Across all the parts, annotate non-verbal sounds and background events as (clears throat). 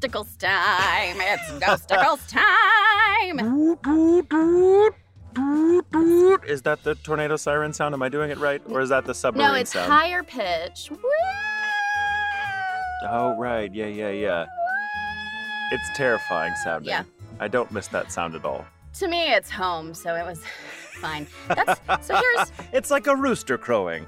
ghostacles time. It's ghostacles time. Is that the tornado siren sound? Am I doing it right? Or is that the submarine No, it's sound? higher pitch. Oh, right. Yeah, yeah, yeah. It's terrifying sounding. Yeah. I don't miss that sound at all. To me, it's home, so it was (laughs) fine. That's so. Here's (laughs) It's like a rooster crowing.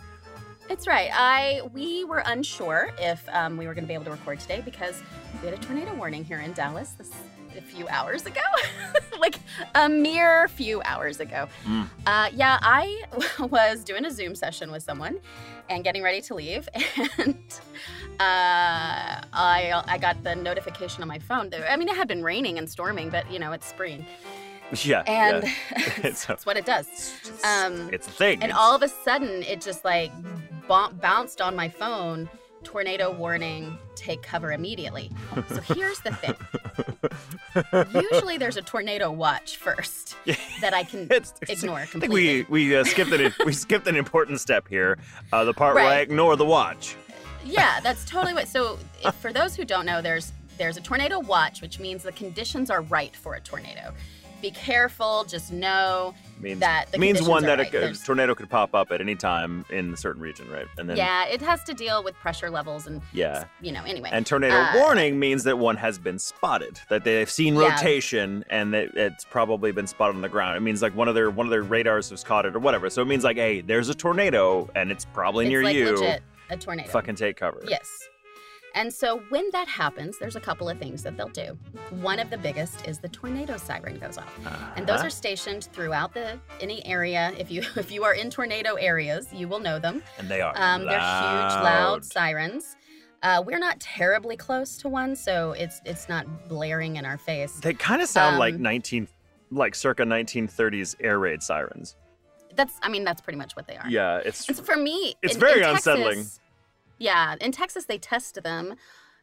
It's right. I we were unsure if um, we were going to be able to record today because we had a tornado warning here in Dallas this a few hours ago, (laughs) like a mere few hours ago. Mm. Uh, yeah, I (laughs) was doing a Zoom session with someone and getting ready to leave, (laughs) and uh, I I got the notification on my phone. I mean, it had been raining and storming, but you know, it's spring, Yeah. and yeah. It's that's what it does. Um, it's a thing. and all of a sudden, it just like b- bounced on my phone. Tornado warning, take cover immediately. So (laughs) here's the thing. Usually there's a tornado watch first (laughs) that I can It's- ignore completely. I think we we uh, skipped an we skipped an important step here. Uh, the part where I ignore the watch. Yeah, that's totally what. So if, for those who don't know, there's there's a tornado watch, which means the conditions are right for a tornado. Be careful. Just know Means that the means one that a, right. a tornado could pop up at any time in a certain region, right? And then yeah, it has to deal with pressure levels and yeah. you know. Anyway, And tornado Uh, warning means that one has been spotted, that they've seen Yeah. rotation, and that it's probably been spotted on the ground. It means like one of their one of their radars has caught it or whatever. So it means like, hey, there's a tornado, and it's probably it's near like you. legit a tornado. Fucking take cover. Yes. And so when that happens, there's a couple of things that they'll do. One of the biggest is the tornado siren goes off. And those Uh-huh. are stationed throughout the any area. If you (laughs) if you are in tornado areas, you will know them. and they are Um, they're huge, loud sirens. Uh, we're not terribly close to one, so it's it's not blaring in our face. They kind of sound like Um, 19, like circa 1930s air raid sirens. That's I mean that's pretty much what they are. Yeah, it's so for me, It's in- very in Texas- unsettling. Yeah, in Texas they test them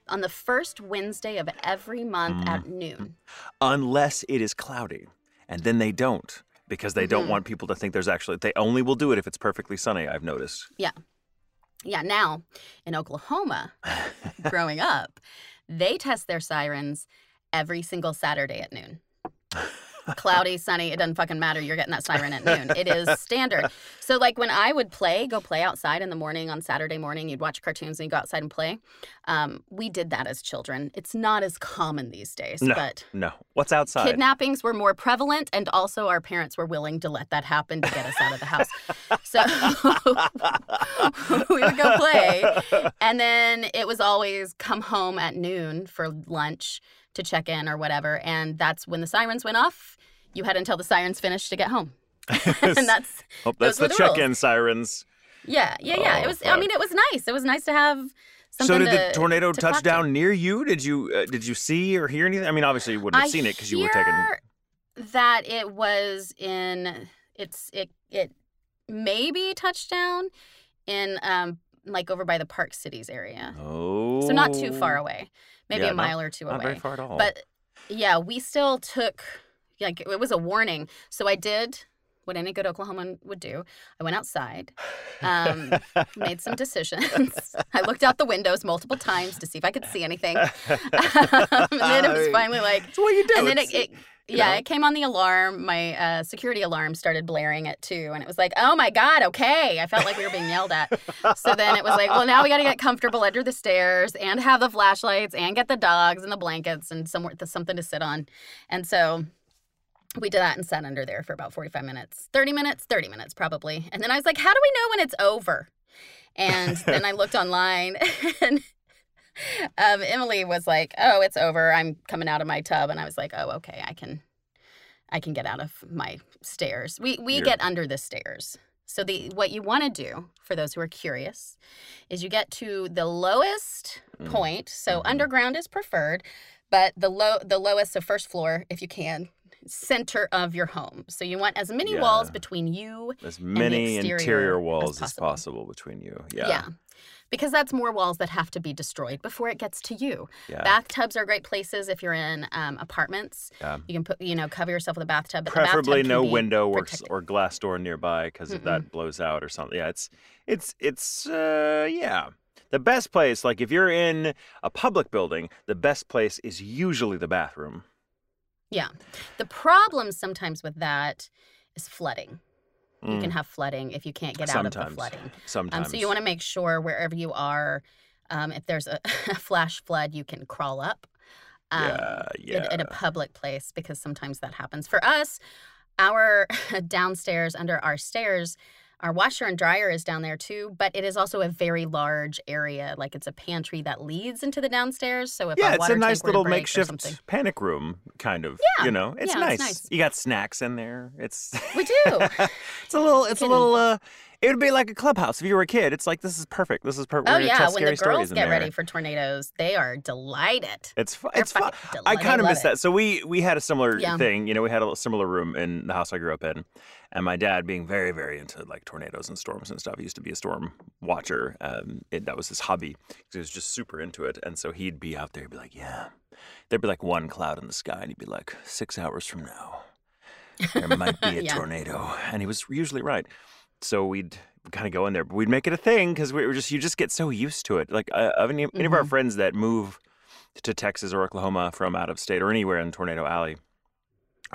on the first Wednesday of every month Mm. at noon. unless it is cloudy, and then they don't because they don't Mhm. want people to think there's actually. They only will do it if it's perfectly sunny. I've noticed. Yeah. Yeah, now in Oklahoma, growing up, they test their sirens every single Saturday at noon. (laughs) Cloudy, sunny, it doesn't fucking matter. You're getting that siren at noon. It is standard. So, like when I would play, go play outside in the morning on Saturday morning, you'd watch cartoons and you go outside and play. Um, we did that as children. It's not as common these days, No. but No, what's outside? kidnappings were more prevalent, and also our parents were willing to let that happen to get us out of the house. So (laughs) we would go play, and then it was always come home at noon for lunch to check in or whatever, and that's when the sirens went off. You had until the sirens finished to get home, (laughs) and that's oh, that's the the check-in sirens. yeah, yeah, yeah. Oh, it was. I mean, it was nice. It was nice to have. So Something did the tornado to touch talk to. down near you? Did you uh, did you see or hear anything? I mean, obviously you wouldn't have I seen it because you were taking. That it was in it's it it maybe touchdown in um like over by the Park Cities area, Oh, so not too far away, maybe Yeah, a not- mile or two away. Not very far at all. But yeah, we still took like it was a warning, so I did what any good Oklahoman would do. I went outside, um, made some decisions. (laughs) I looked out the windows multiple times to see if I could see anything. (laughs) and then it was finally like, That's what you do. and then it, it yeah, know. it came on the alarm. My uh, security alarm started blaring at two, and it was like, oh my god, okay. I felt like we were being yelled at. So then it was like, well, now we got to get comfortable under the stairs and have the flashlights and get the dogs and the blankets and somewhere something to sit on. And so we did that and sat under there for about 45 minutes, 30 minutes, 30 minutes probably. And then I was like, how do we know when it's over? And then I looked online (laughs) and (laughs) um, Emily was like, "Oh, it's over. I'm coming out of my tub." And I was like, "Oh, okay. I can, I can get out of my stairs. We we get under the stairs. So the what you want to do for those who are curious is you get to the lowest Mm. point. So Mhm. underground is preferred, but the low the lowest, so first floor, if you can, center of your home. So you want as many walls between you as many interior walls as possible. possible between you. Yeah. yeah. Because that's more walls that have to be destroyed before it gets to you. Yeah. Bathtubs are great places if you're in um, apartments. Yeah. You can put, you know, cover yourself with a bathtub. But the bathtub Preferably no window or, or glass door nearby because if that blows out or something. Yeah, it's it's it's uh yeah. The best place, like if you're in a public building, the best place is usually the bathroom. Yeah. The problem sometimes with that is flooding. You can Mm, have flooding if you can't get out of the Sometimes. flooding. Um, sometimes. so you want to make sure wherever you are, um, if there's (laughs) a, flash flood, you can crawl up. Um, yeah, in, yeah. in a public place because sometimes that happens. For us, our (laughs) downstairs under our stairs, our washer and dryer is down there too, but it is also a very large area. Like it's a pantry that leads into the downstairs. So if yeah, it's a nice tank were to little makeshift panic room, kind of. Yeah, you know, it's yeah, nice. it's nice. You got snacks in there. It's we do. (laughs) it's a little. (laughs) It's a little. uh It would be like a clubhouse if you were a kid. It's like this is perfect. This is perfect. oh We're yeah, when the girls get ready for tornadoes, they are delighted. It's fun. It's fun. I kind of miss it. that. So we we had a similar Yeah. thing. You know, we had a similar room in the house I grew up in, and my dad, being very very into like tornadoes and storms and stuff, he used to be a storm watcher. Um, it, that was his hobby. He was just super into it, and so he'd be out there, he'd be like, "Yeah," there'd be like one cloud in the sky, and he'd be like, six hours from now, there might be a (laughs) Yeah. tornado," and he was usually right. So we'd kind of go in there, but we'd make it a thing because we were just you just get so used to it. Like uh, of any, any of our Mhm. friends that move to Texas or Oklahoma from out of state or anywhere in Tornado Alley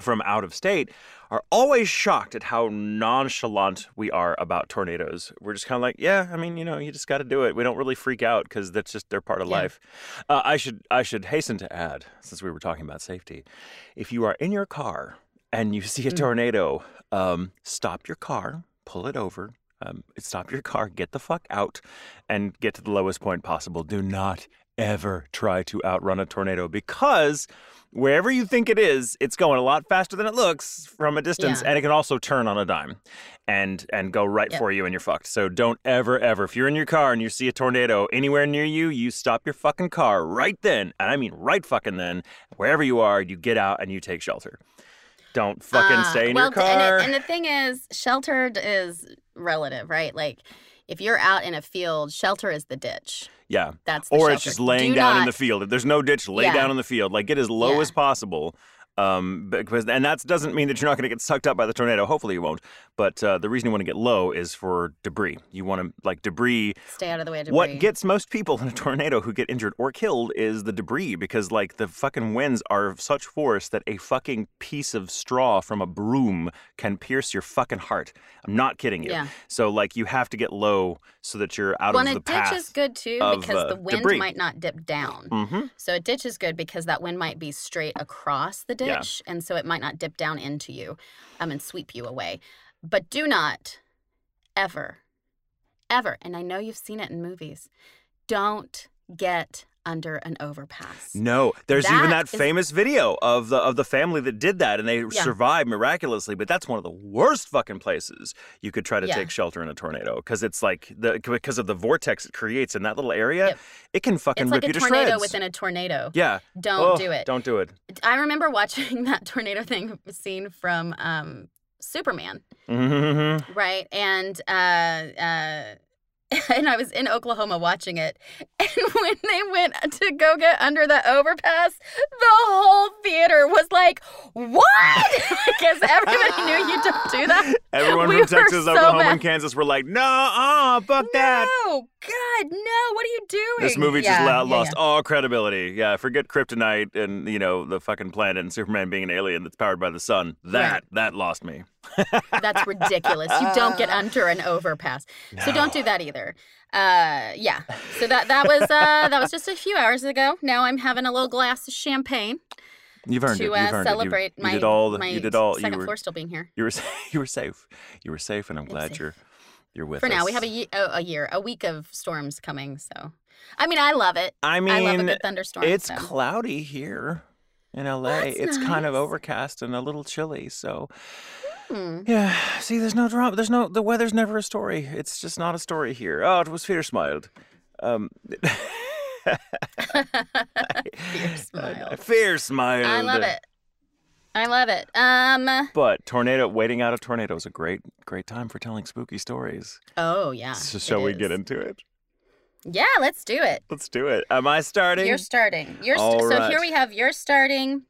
from out of state are always shocked at how nonchalant we are about tornadoes. We're just kind of like, yeah, I mean, you know, you just got to do it. We don't really freak out because that's just they're part of Yeah. life. Uh, I should I should hasten to add, since we were talking about safety, if you are in your car and you see a Mm. tornado, um, stop your car, pull it over. Um, stop your car, get the fuck out, and get to the lowest point possible. Do not ever try to outrun a tornado because wherever you think it is, it's going a lot faster than it looks from a distance, Yeah. and it can also turn on a dime and and go right Yep. for you, and you're fucked. So don't ever ever, if you're in your car and you see a tornado anywhere near you, you stop your fucking car right then, and I mean right fucking then. Wherever you are, you get out and you take shelter. Don't fucking Uh, stay in well, your d- and car. it- And, the thing is, sheltered is relative, right? Like if you're out in a field, shelter is the ditch. yeah. That's or it's just laying Do down in the field. If there's no ditch, lay Yeah. down in the field. Like get as low Yeah. as possible. Um, because and that doesn't mean that you're not going to get sucked up by the tornado. Hopefully you won't. But uh, the reason you want to get low is for debris. You want to like debris. Stay out of the way of debris. What gets most people in a tornado who get injured or killed is the debris because like the fucking winds are of such force that a fucking piece of straw from a broom can pierce your fucking heart. I'm not kidding you. Yeah. So like you have to get low so that you're out well, of the a ditch is good too of, because uh, the wind debris. might not dip down. Mm-hmm. So a ditch is good because that wind might be straight across the Yeah. Ditch, and so it might not dip down into you, um, and sweep you away. But do not, ever, ever, and I know you've seen it in movies, don't get under an overpass. No, there's even That that is- famous video of the of the family that did that, and they survived miraculously. But that's one of the worst fucking places you could try to Yeah. take shelter in a tornado because it's like the because of the vortex it creates in that little area. Yep. It can fucking It's rip like a you to tornado shreds. within a tornado. yeah, Don't Oh, do it. Don't do it. I remember watching (laughs) that tornado thing scene from um, Superman. Mm-hmm. Right. And uh uh (laughs) and I was in Oklahoma watching it. (laughs) And when they went to go get under the overpass, the whole theater was like, What? (laughs) because everybody knew you don't do that. Everyone We from Texas, so Oklahoma, mad. and Kansas were like, "No, uh, fuck that." No, God, no, what are you doing? This movie just Yeah, la- yeah, lost yeah. all credibility. Yeah, forget kryptonite and you know the fucking planet and Superman being an alien that's powered by the sun. That Right. that lost me. That's ridiculous. You don't get under an overpass. So don't do that either. Uh, yeah. So that that was uh, that was just a few hours ago. Now I'm having a little glass of champagne You've earned to it. uh, You've earned celebrate it. You, my you did all. The, my you did all. second You were. floor still being here. You were. (laughs) You were safe. You were safe, and I'm glad safe. you're. You're with us. For us. now, we have a, ye- a a year, a week of storms coming. So, I mean, I love it. I mean, I love a good thunderstorm. it's so. cloudy here in LA. that's it's kind of overcast and a little chilly. So Hmm. yeah. See, there's no drama. There's no. The weather's never a story. It's just not a story here. Oh, it was fear smiled. Um. (laughs) Fear smiled. (laughs) Fear smiled. I love it. I love it. Um. But tornado, waiting out a tornado is a great, great time for telling spooky stories. Oh yeah. so shall we get into it? Yeah, let's do it. Let's do it. Am I starting? You're starting. You're st- so here we have you're starting.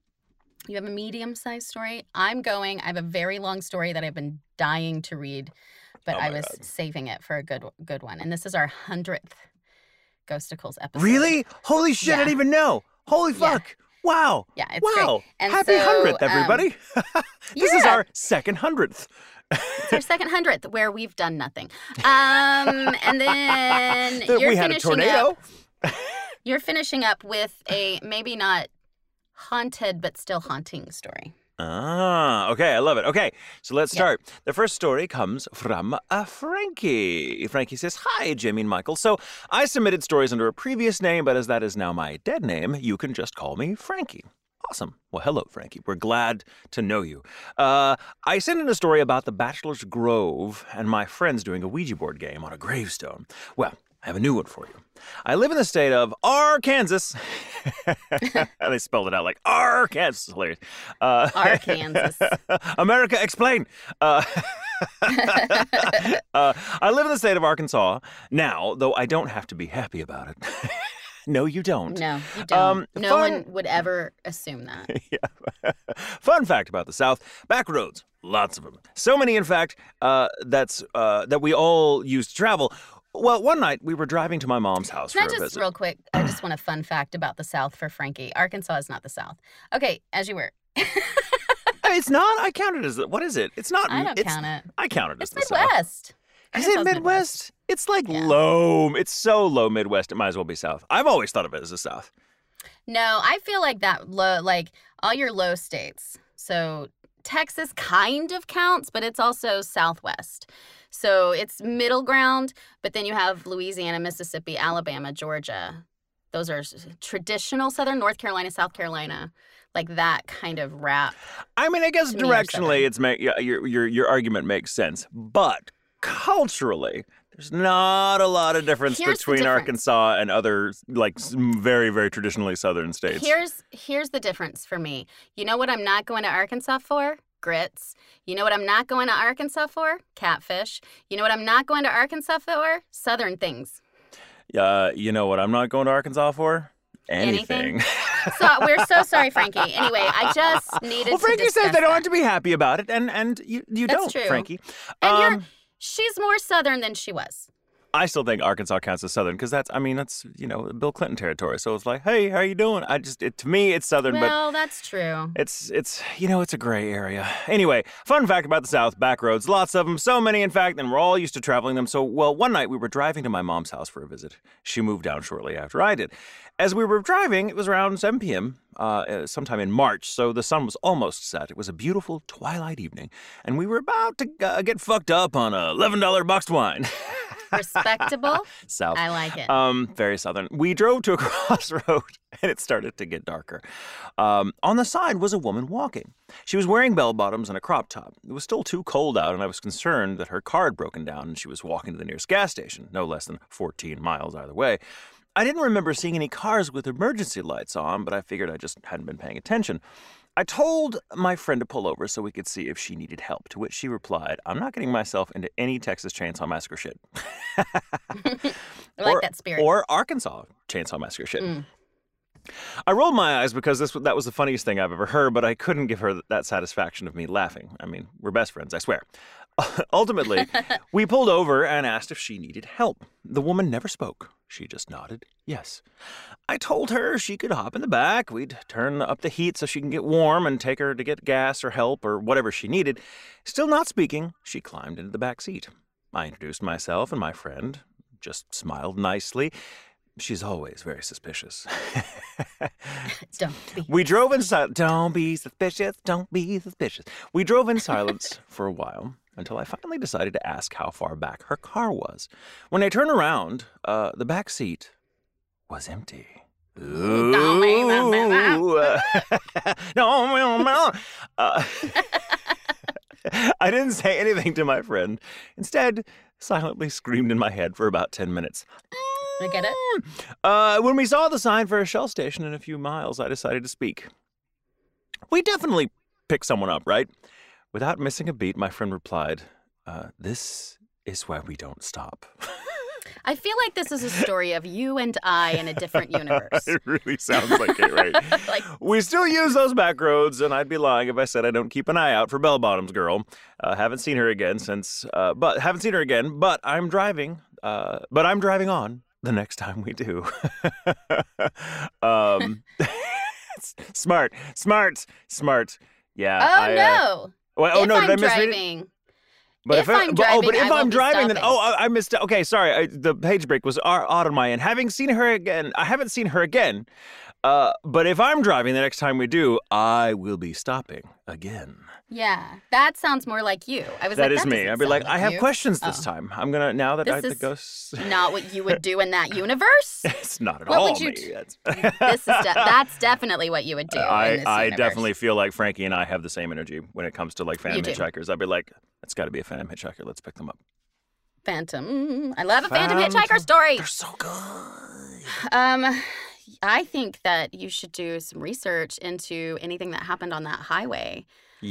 You have a medium-sized story. I'm going. I have a very long story that I've been dying to read, but Oh I was God. saving it for a good good one. And this is our hundredth Ghostacles episode. Really? Holy shit! I didn't even know. Holy Yeah. fuck! Wow! Yeah, it's wow! great. And Happy so, hundredth, um, everybody! (laughs) this is our second hundredth. It's our second hundredth where we've done nothing. Um, and then (laughs) you're we had a tornado. up. (laughs) You're finishing up with a maybe not haunted but still haunting story. Ah, okay, I love it. Okay, so let's Yeah. start. The first story comes from uh, Frankie. Frankie says, Hi, Jimmy and Michael. So I submitted stories under a previous name, but as that is now my dead name, you can just call me Frankie. Awesome. Well, hello, Frankie. We're glad to know you. Uh, I sent in a story about the Bachelor's Grove and my friends doing a Ouija board game on a gravestone. Well, I have a new one for you. I live in the state of Arkansas. (laughs) they spelled it out like Arkansas. Hilarious. Uh, Arkansas. (laughs) America, explain. Uh, (laughs) uh, I live in the state of Arkansas now, though I don't have to be happy about it. no, you don't. No, you don't. Um, no fun- one would ever assume that. yeah. Fun fact about the South: back roads, lots of them. So many, in fact, uh, that's uh, that we all use to travel. Well, one night we were driving to my mom's house Can I just visit. real quick? I just want a fun fact about the South for Frankie. Arkansas is not the South. Okay, as you were. (laughs) It's not. I counted as what is it? It's not. I don't it's, count it. I counted as It's the South. Midwest. Is it Midwest? It's like Yeah. low. It's so low Midwest. It might as well be South. I've always thought of it as the South. No, I feel like that low, like all your low states. So Texas kind of counts, but it's also Southwest. So it's middle ground, but then you have Louisiana, Mississippi, Alabama, Georgia. Those are traditional Southern North Carolina, South Carolina, like that kind of wrap. I mean, I guess To me, are directionally, it's ma- yeah, your your your argument makes sense, but culturally, there's not a lot of difference Here's between difference. Arkansas and other like very very traditionally southern states. Here's here's the difference for me. You know what I'm not going to Arkansas for? Grits. You know what I'm not going to Arkansas for? Catfish. You know what I'm not going to Arkansas for? Southern things. uh, you know what? I'm not going to Arkansas for Anything? anything. (laughs) So we're so sorry, Frankie. Anyway, I just (laughs) needed well, Frankie says they don't have to be happy about it, and and you you That's don't, true. Frankie. And you're- Um, She's more southern than she was. I still think Arkansas counts as southern because that's I mean that's you know Bill Clinton territory. So it's like, hey, how you doing? I just it, to me it's southern, but Well, that's true. It's it's you know it's a gray area. Anyway, fun fact about the South: back roads, lots of them, so many in fact, and we're all used to traveling them. So well, one night we were driving to my mom's house for a visit. She moved down shortly after I did. As we were driving, it was around 7 p.m. Uh, uh, sometime in March, so the sun was almost set. It was a beautiful twilight evening, and we were about to uh, get fucked up on a $11 boxed wine. Respectable. (laughs) South. I like it. Um, very southern. We drove to a (laughs) crossroad and it started to get darker. Um, on the side was a woman walking. She was wearing bell bottoms and a crop top. It was still too cold out, and I was concerned that her car had broken down and she was walking to the nearest gas station, no less than 14 miles either way. I didn't remember seeing any cars with emergency lights on, but I figured I just hadn't been paying attention. I told my friend to pull over so we could see if she needed help, to which she replied, I'm not getting myself into any Texas Chainsaw Massacre shit. (laughs) I like or, that spirit. Or Arkansas Chainsaw Massacre shit. Mm. I rolled my eyes because this that was the funniest thing I've ever heard, but I couldn't give her that satisfaction of me laughing. I mean, we're best friends, I swear. (laughs) Ultimately, we pulled over and asked if she needed help. The woman never spoke. She just nodded yes. I told her she could hop in the back. We'd turn up the heat so she can get warm and take her to get gas or help or whatever she needed. Still not speaking, she climbed into the back seat. I introduced myself and my friend, just smiled nicely. She's always very suspicious. (laughs) Don't be. we drove in silence. Don't be suspicious. Don't be suspicious. We drove in silence for a while until I finally decided to ask how far back her car was. When I turned around, uh, the back seat was empty. Don't be suspicious. Ooh. (laughs) No, uh, (laughs) I didn't say anything to my friend. Instead, silently screamed in my head for about 10 minutes. I get it. Uh, when we saw the sign for a shell station in a few miles, I decided to speak. We definitely pick someone up, right? Without missing a beat, my friend replied, uh, This is why we don't stop. (laughs) I feel like this is a story of you and I in a different (laughs) universe. it really sounds like it, right? (laughs) like, We still use those back roads, and I'd be lying if I said I don't keep an eye out for Bell Bottoms girl. Uh, haven't seen her again since, uh, but haven't seen her again. But I'm driving. Uh, but I'm driving on the next time we do. um, smart, smart, smart. Yeah. Oh I, uh, no! Well, oh no, I'm did I misread it? But If I- I'm but- oh, but driving, if I'm driving, then oh, I, I missed. Okay, sorry. I, the page break was odd on my end. Having seen her again, I haven't seen her again. Uh, but if I'm driving the next time we do, I will be stopping again. yeah, that sounds more like you. I was That like, is that me. doesn't I'd be sound like, I have you. questions this Oh. time. I'm gonna now that This I, the is ghosts. (laughs) Not what you would do in that (laughs) universe. it's not at What all would you me. d- That's- this is de- (laughs) that's definitely what you would do. in I, this I universe. definitely feel like Frankie and I have the same energy when it comes to like Phantom do. Hitchhikers. I'd be like, it's got to be a Phantom Hitchhiker. Let's pick them up. Phantom. I love a Phantom Phantom. Hitchhiker story. They're so good. Um, I think that you should do some research into anything that happened on that highway.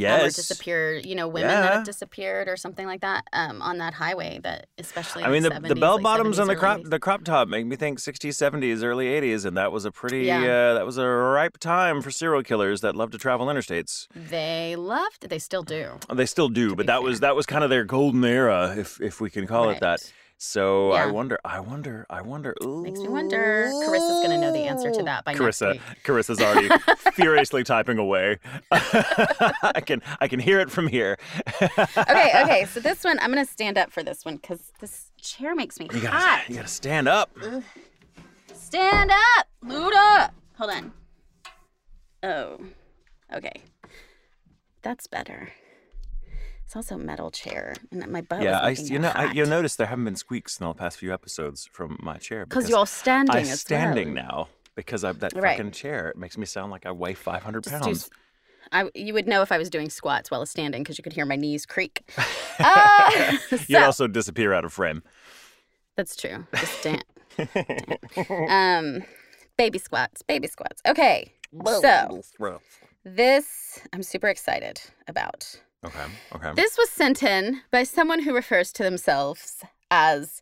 um, or Yes. disappeared, you know, women that have disappeared or something like that um, on that highway. That especially, I mean, the, the, 70s, the bell late bottoms 70s, and the crop 80s. the crop top make me think 60s, 70s, early 80s, and that was a pretty Yeah. uh, that was a ripe time for serial killers that love to travel interstates. They loved. They still do. They still do, but that was that was kind of their golden era, if if we can call it that. So I wonder, I wonder, I wonder. Ooh. Makes me wonder. Carissa's gonna know the answer to that by Carissa, next week. (laughs) Carissa's already furiously typing away. (laughs) I can I can hear it from here. (laughs) okay, okay. So this one, I'm gonna stand up for this one because this chair makes me You hot. gotta, you gotta stand up. Stand up, Luda. Hold on. Oh, okay. That's better. It's also a metal chair, and my butt. Yeah, I was you know I, you'll notice there haven't been squeaks in the past few episodes from my chair because you're all standing. I'm standing well. now because I've that Right. fucking chair. It makes me sound like I weigh 500 Just do pounds. you would know if I was doing squats while I was standing because you could hear my knees creak. Ah, (laughs) (laughs) You'd also disappear out of frame. That's true. Just (laughs) dance. um, baby squats, baby squats. Okay, so this I'm super excited about. Okay. Okay. This was sent in by someone who refers to themselves as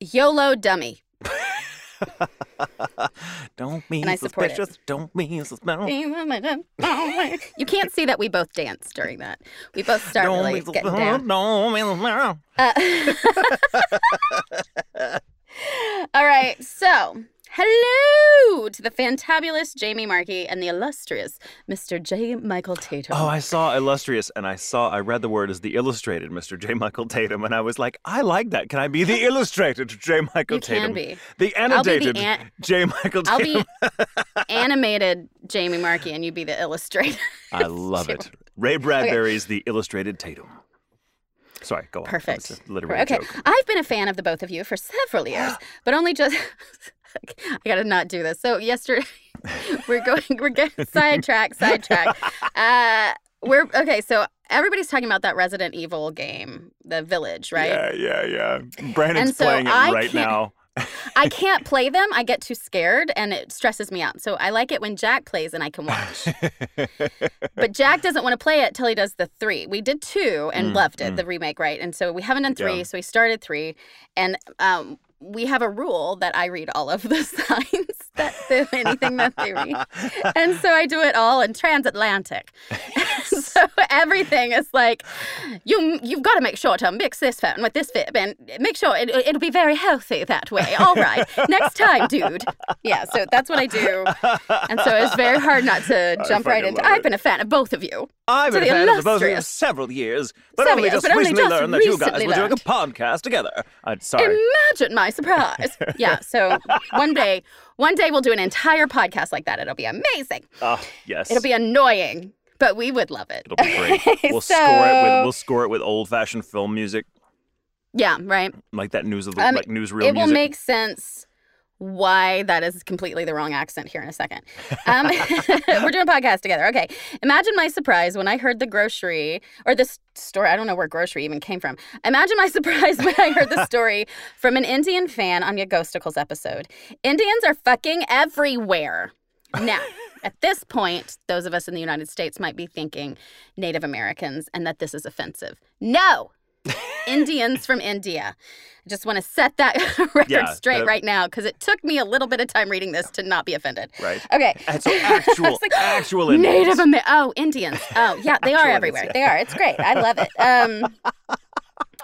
YOLO Dummy. (laughs) Don't be And I support it. suspicious. Don't be suspicious. (laughs) You can't see that we both dance during that. We both start Don't really getting down. Don't be. Uh, (laughs) all right, so hello to the fantabulous Jamie Marchi and the illustrious Mr. J. Michael Tatum. Oh, I saw illustrious, and I saw I read the word as the illustrated Mr. J. Michael Tatum, and I was like, I like that. Can I be the (laughs) illustrated J. Michael you Tatum? can be. The annotated the an- J. Michael I'll be (laughs) animated Jamie Marchi, and you be the illustrator. I love it. (laughs) Ray Bradbury's the illustrated Tatum. Sorry, go on. Perfect. a literary okay, joke. I've been a fan of the both of you for several years, (gasps) but only just. (laughs) I gotta not do this. So yesterday, (laughs) we're going, we're getting (laughs) sidetracked, sidetracked. Uh, we're okay. So everybody's talking about that Resident Evil game, the Village, right? Yeah, yeah, yeah. Brandon's And so playing it I right now. I can't play them. I get too scared, and it stresses me out. So I like it when Jack plays and I can watch. but Jack doesn't want to play it till he does the three. We did two and Mm, loved it, mm. the remake, right? And so we haven't done three, Yeah. so we started three, and um, we have a rule that I read all of the (laughs) signs that the, anything that they read, and so I do it all in transatlantic. (laughs) so everything is like, you you've got to make sure to mix this phone with this fib and make sure it, it'll be very healthy that way. All right, next time, dude. Yeah, so that's what I do, and so it's very hard not to jump right into. I've been a fan of both of you. I've been a fan of the both of you for several years, but only years, just but only recently just learned that you guys recently were doing a podcast together. I'm sorry. Imagine my surprise. (laughs) yeah, so one day, one day we'll do an entire podcast like that. It'll be amazing. Oh, yes. It'll be annoying, but we would love it. It'll be great. We'll So- score it with we'll score it with old fashioned film music, Yeah, right. like that news of the, Um, like newsreel it will music. make sense why that is completely the wrong accent here in a second. Um, (laughs) we're doing a podcast together. Okay. Imagine my surprise when I heard the grocery or this story. I don't know where grocery even came from. Imagine my (laughs) surprise when I heard the (laughs) story from an Indian fan on your Ghostacles episode. Indians are fucking everywhere. Now, at this point, those of us in the United States might be thinking Native Americans and that this is offensive. No, Indians from India. I just want to set that (laughs) record Yeah, straight right now because it took me a little bit of time reading this to not be offended. Right. Okay. And so (laughs) actual, It's like, actual Indians. Native Amer- Oh, Indians. Oh, yeah, they are everywhere. They are. It's great. I love it. Um, (laughs)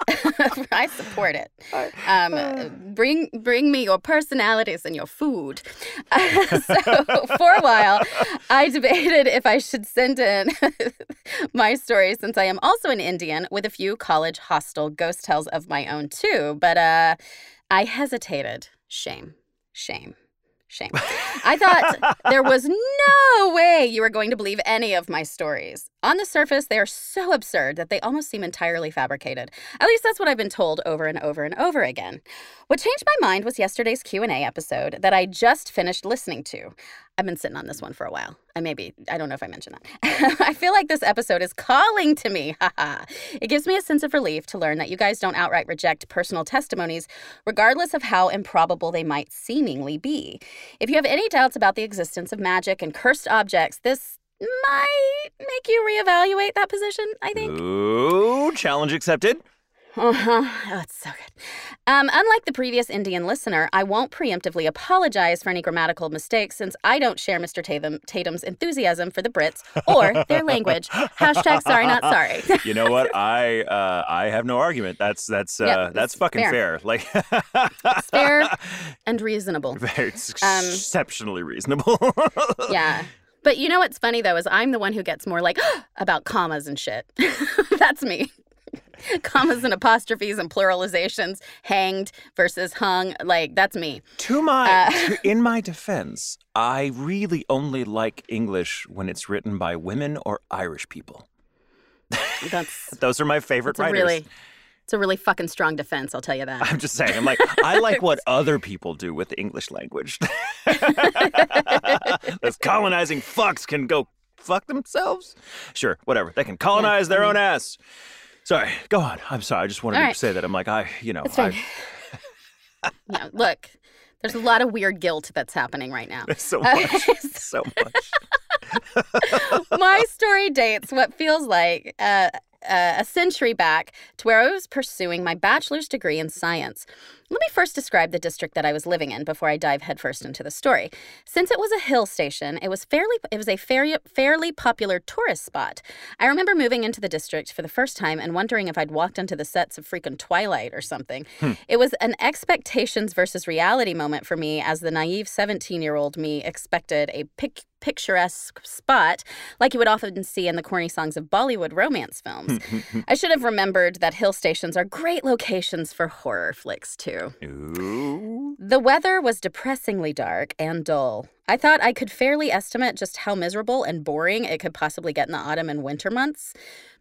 (laughs) I support it. (laughs) Um, bring bring me your personalities and your food. (laughs) so for a while, I debated if I should send in my story since I am also an Indian with a few college hostel ghost tales of my own too. But uh, I hesitated. Shame, shame. Shame. I thought there was no way you were going to believe any of my stories. On the surface, they are so absurd that they almost seem entirely fabricated. At least that's what I've been told over and over and over again. What changed my mind was yesterday's Q&A episode that I just finished listening to. I've been sitting on this one for a while. I maybe I don't know if I mentioned that. (laughs) I feel like this episode is calling to me. It gives me a sense of relief to learn that you guys don't outright reject personal testimonies regardless of how improbable they might seemingly be. If you have any doubts about the existence of magic and cursed objects, this might make you reevaluate that position, I think. Ooh, challenge accepted. Uh-huh. Oh, it's so good. Um, unlike the previous Indian listener, I won't preemptively apologize for any grammatical mistakes since I don't share Mr. Tatum, Tatum's enthusiasm for the Brits or their language. Hashtag sorry, not sorry. (laughs) you know what? I uh, I have no argument. That's that's uh, Yep, that's fucking fair. fair. Like It's fair (laughs) and reasonable. Very it's Um, exceptionally reasonable. (laughs) Yeah. But you know what's funny though is I'm the one who gets more like (gasps) about commas and shit. (laughs) That's me. (laughs) commas and apostrophes and pluralizations, hanged versus hung, like that's me. To my, Uh, to- (laughs) in my defense, I really only like English when it's written by women or Irish people. That's Those are my favorite writers. really, it's a really fucking strong defense. I'll tell you that. I'm just saying. I'm like, I like what (laughs) other people do with the English language. (laughs) Those colonizing fucks can go fuck themselves. Sure, whatever. They can colonize their own ass. Sorry, go on. I'm sorry. I just wanted All to say that. I'm like, I, you know. I, (laughs) yeah, look, there's a lot of weird guilt that's happening right now. so Uh, much, so much. My story dates what feels like uh, uh, a century back to where I was pursuing my bachelor's degree in science. Let me first describe the district that I was living in before I dive headfirst into the story. Since it was a hill station, it was fairly it was a fairly fairly popular tourist spot. I remember moving into the district for the first time and wondering if I'd walked onto the sets of freaking Twilight or something. Hmm. It was an expectations versus reality moment for me as the naive 17-year-old me expected a pic- picturesque spot like you would often see in the corny songs of Bollywood romance films. (laughs) I should have remembered that hill stations are great locations for horror flicks too. Ooh. The weather was depressingly dark and dull. I thought I could fairly estimate just how miserable and boring it could possibly get in the autumn and winter months.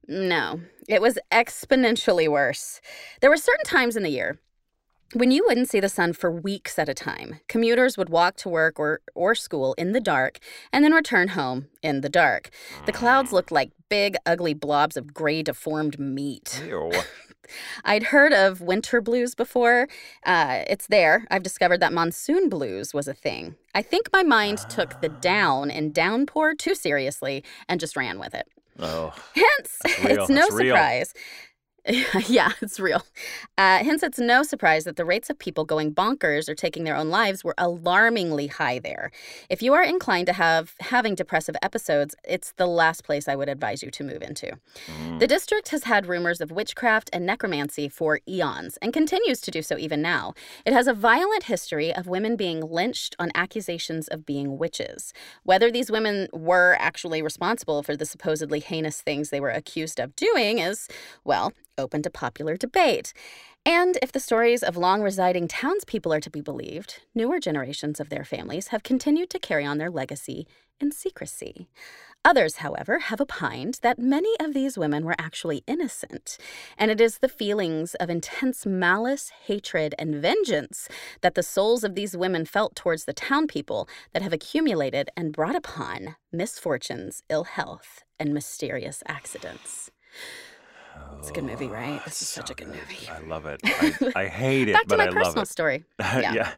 No, it was exponentially worse. There were certain times in the year when you wouldn't see the sun for weeks at a time. Commuters would walk to work or, or school in the dark and then return home in the dark. The clouds ah. looked like big, ugly blobs of gray, deformed meat. Ew. (laughs) I'd heard of winter blues before. Uh, it's there. I've discovered that monsoon blues was a thing. I think my mind took the down and downpour too seriously and just ran with it. Oh, Hence, (laughs) it's no surprise. (laughs) yeah, it's real. Uh, hence, it's no surprise that the rates of people going bonkers or taking their own lives were alarmingly high there. If you are inclined to have having depressive episodes, it's the last place I would advise you to move into. Mm. The district has had rumors of witchcraft and necromancy for eons and continues to do so even now. It has a violent history of women being lynched on accusations of being witches. Whether these women were actually responsible for the supposedly heinous things they were accused of doing is, well, open to popular debate. And if the stories of long residing townspeople are to be believed, newer generations of their families have continued to carry on their legacy in secrecy. Others, however, have opined that many of these women were actually innocent, and it is the feelings of intense malice, hatred, and vengeance that the souls of these women felt towards the town people that have accumulated and brought upon misfortunes, ill health, and mysterious accidents. It's a good movie, oh, right? This is so such a good movie. I love it. I, I hate it, Back to my I love personal it. story. (laughs) yeah.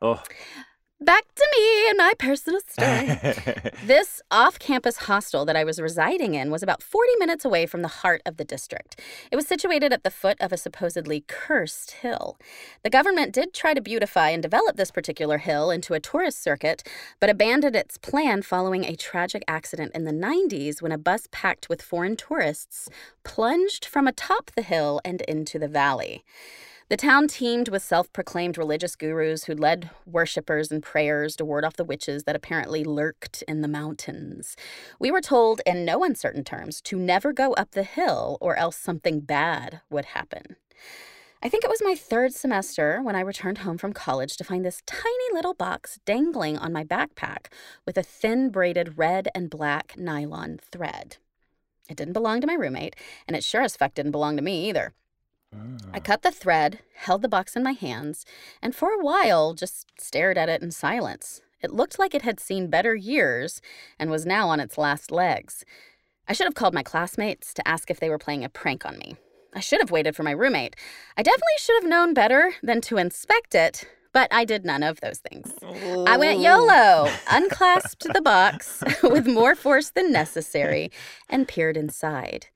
Oh, Back to me and my personal story. (laughs) this off campus hostel that I was residing in was about 40 minutes away from the heart of the district. It was situated at the foot of a supposedly cursed hill. The government did try to beautify and develop this particular hill into a tourist circuit, but abandoned its plan following a tragic accident in the 90s when a bus packed with foreign tourists plunged from atop the hill and into the valley. The town teemed with self proclaimed religious gurus who led worshippers in prayers to ward off the witches that apparently lurked in the mountains. We were told, in no uncertain terms, to never go up the hill or else something bad would happen. I think it was my third semester when I returned home from college to find this tiny little box dangling on my backpack with a thin braided red and black nylon thread. It didn't belong to my roommate, and it sure as fuck didn't belong to me either. I oh. cut the thread, held the box in my hands, and for a while just stared at it in silence. It looked like it had seen better years and was now on its last legs. I should have called my classmates to ask if they were playing a prank on me. I should have waited for my roommate. I definitely should have known better than to inspect it, but I did none of those things. I went YOLO, (laughs) unclasped the box (laughs) with more force than necessary, and peered inside.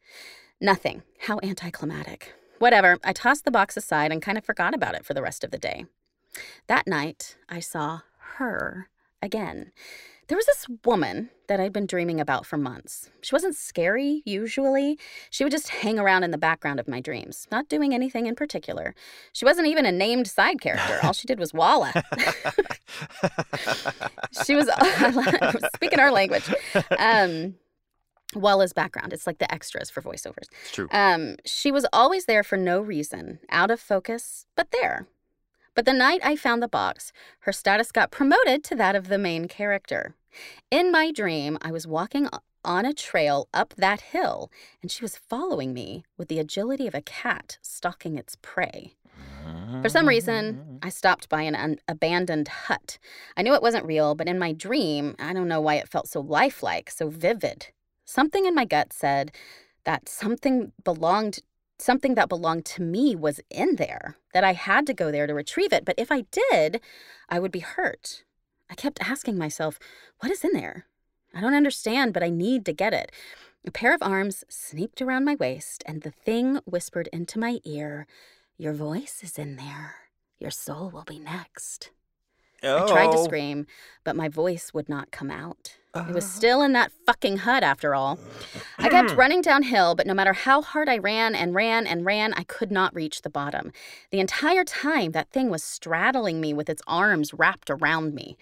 Nothing. How anticlimactic. Whatever, I tossed the box aside and kind of forgot about it for the rest of the day. That night, I saw her again. There was this woman that I'd been dreaming about for months. She wasn't scary, usually. She would just hang around in the background of my dreams, not doing anything in particular. She wasn't even a named side character. All she did was walla. (laughs) she was, (laughs) speaking our language. Um, Walla's background. It's like the extras for voiceovers. It's true. Um, she was always there for no reason, out of focus, but there. But the night I found the box, her status got promoted to that of the main character. In my dream, I was walking on a trail up that hill, and she was following me with the agility of a cat stalking its prey. For some reason, I stopped by an un- abandoned hut. I knew it wasn't real, but in my dream, I don't know why it felt so lifelike, so vivid. Something in my gut said that something belonged something that belonged to me was in there, that I had to go there to retrieve it, but if I did, I would be hurt. I kept asking myself, what is in there? I don't understand, but I need to get it. A pair of arms sneaked around my waist, and the thing whispered into my ear, Your voice is in there. Your soul will be next. Oh. I tried to oh. scream, but my voice would not come out. It was ah. still in that fucking hut after all. I kept (clears throat) running downhill, but no matter how hard I ran and ran and ran, I could not reach the bottom. The entire time, that thing was straddling me with its arms wrapped around me.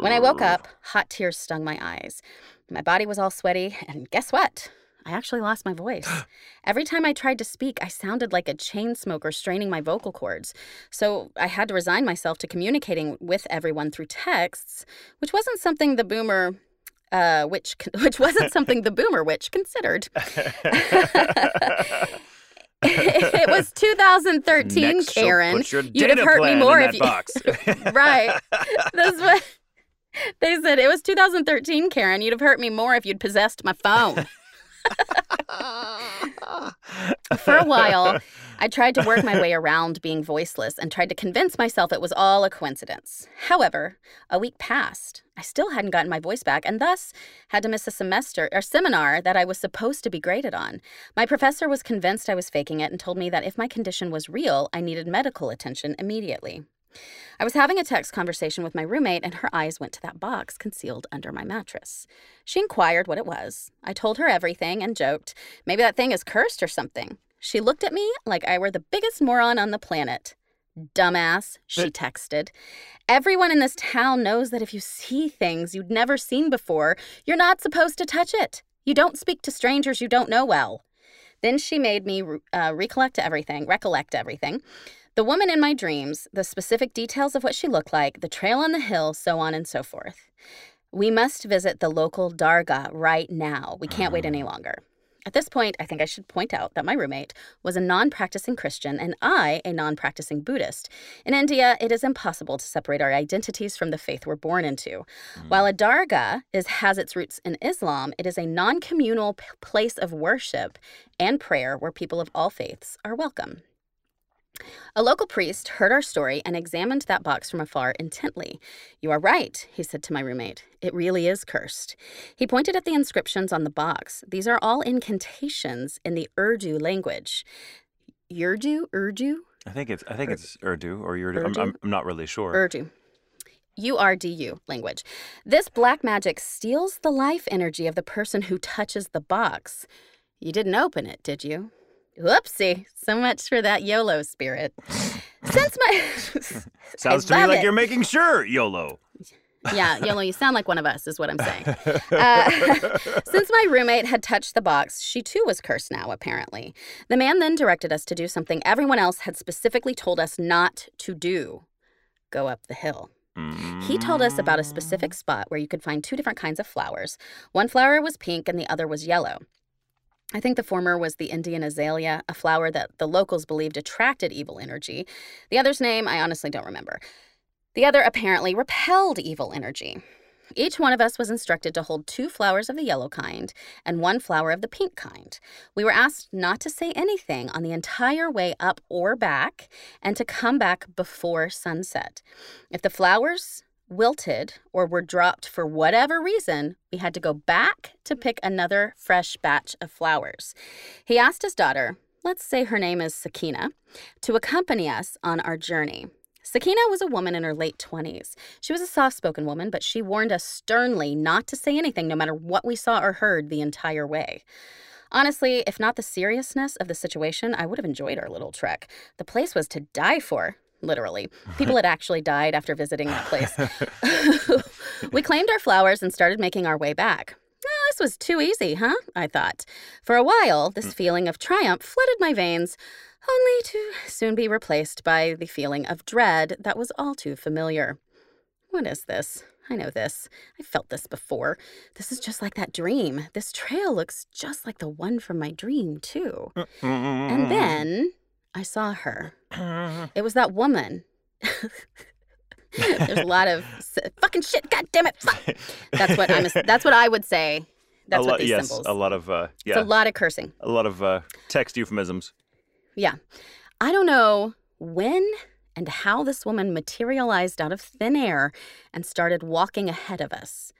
When I woke up, hot tears stung my eyes. My body was all sweaty, and guess what? I actually lost my voice. (gasps) Every time I tried to speak, I sounded like a chain smoker straining my vocal cords. So I had to resign myself to communicating with everyone through texts, which wasn't something the boomer uh, which (laughs) which wasn't something the boomer witch considered. (laughs) it was 2013, Next, Karen. You'd have hurt me more if you box. (laughs) right. That's what they said. It was 2013, Karen. You'd have hurt me more if you'd possessed my phone. (laughs) For a while, (laughs) I tried to work my way around being voiceless and tried to convince myself it was all a coincidence. However, a week passed. I still hadn't gotten my voice back and thus had to miss a semester or seminar that I was supposed to be graded on. My professor was convinced I was faking it and told me that if my condition was real, I needed medical attention immediately. I was having a text conversation with my roommate, and her eyes went to that box concealed under my mattress. She inquired what it was. I told her everything and joked, maybe that thing is cursed or something. She looked at me like I were the biggest moron on the planet. Dumbass, she texted. Everyone in this town knows that if you see things you'd never seen before, you're not supposed to touch it. You don't speak to strangers you don't know well. Then she made me uh, recollect everything, recollect everything. The woman in my dreams, the specific details of what she looked like, the trail on the hill, so on and so forth. We must visit the local Dargah right now. We can't wait any mm. longer. At this point, I think I should point out that my roommate was a non practicing Christian and I a non practicing Buddhist. In India, it is impossible to separate our identities from the faith we're born into. Mm. While a dargah is, has its roots in Islam, it is a non communal p- place of worship and prayer where people of all faiths are welcome. A local priest heard our story and examined that box from afar intently. You are right, he said to my roommate. It really is cursed. He pointed at the inscriptions on the box. These are all incantations in the Urdu language. Urdu? Urdu? I think it's I think it's Urdu or Urdu. I'm, I'm, I'm not really sure. Urdu. URDU language. This black magic steals the life energy of the person who touches the box. You didn't open it, did you? Whoopsie. So much for that YOLO spirit. Since my. (laughs) Sounds to me like it. you're making sure, YOLO. yeah, YOLO, you sound like one of us, is what I'm saying. (laughs) Uh, (laughs) since my roommate had touched the box, she too was cursed now, apparently. The man then directed us to do something everyone else had specifically told us not to do go up the hill. He told us about a specific spot where you could find two different kinds of flowers. One flower was pink and the other was yellow. I think the former was the Indian azalea, a flower that the locals believed attracted evil energy. The other's name, I honestly don't remember. The other apparently repelled evil energy. Each one of us was instructed to hold two flowers of the yellow kind and one flower of the pink kind. We were asked not to say anything on the entire way up or back and to come back before sunset. If the flowers wilted or were dropped for whatever reason, we had to go back to mm-hmm. pick another fresh batch of flowers. He asked his daughter, let's say her name is Sakina, to accompany us on our journey. Sakina was a woman in her late 20s. She was a soft spoken woman, but she warned us sternly not to say anything no matter what we saw or heard the entire way. Honestly, if not the seriousness of the situation, I would have enjoyed our little trek. The place was to die for, literally. People had actually died after visiting that place. (laughs) (laughs) we claimed our flowers and started making our way back. Oh, this was too easy, huh? I thought. For a while, this mm. feeling of triumph flooded my veins, only to soon be replaced by the feeling of dread that was all too familiar. What is this? I know this. I felt this before. This is just like that dream. This trail looks just like the one from my dream, too. And (laughs) then I saw her. (clears throat) It was that woman. There's a lot of (laughs) fucking shit. God damn it! Fuck. That's what I'm. That's what I would say. (laughs) That's a what these yes, symbols. a lot of uh, It's yeah, a lot of cursing. a lot of uh, text euphemisms. Yeah. I don't know when and how this woman materialized out of thin air and started walking ahead of us.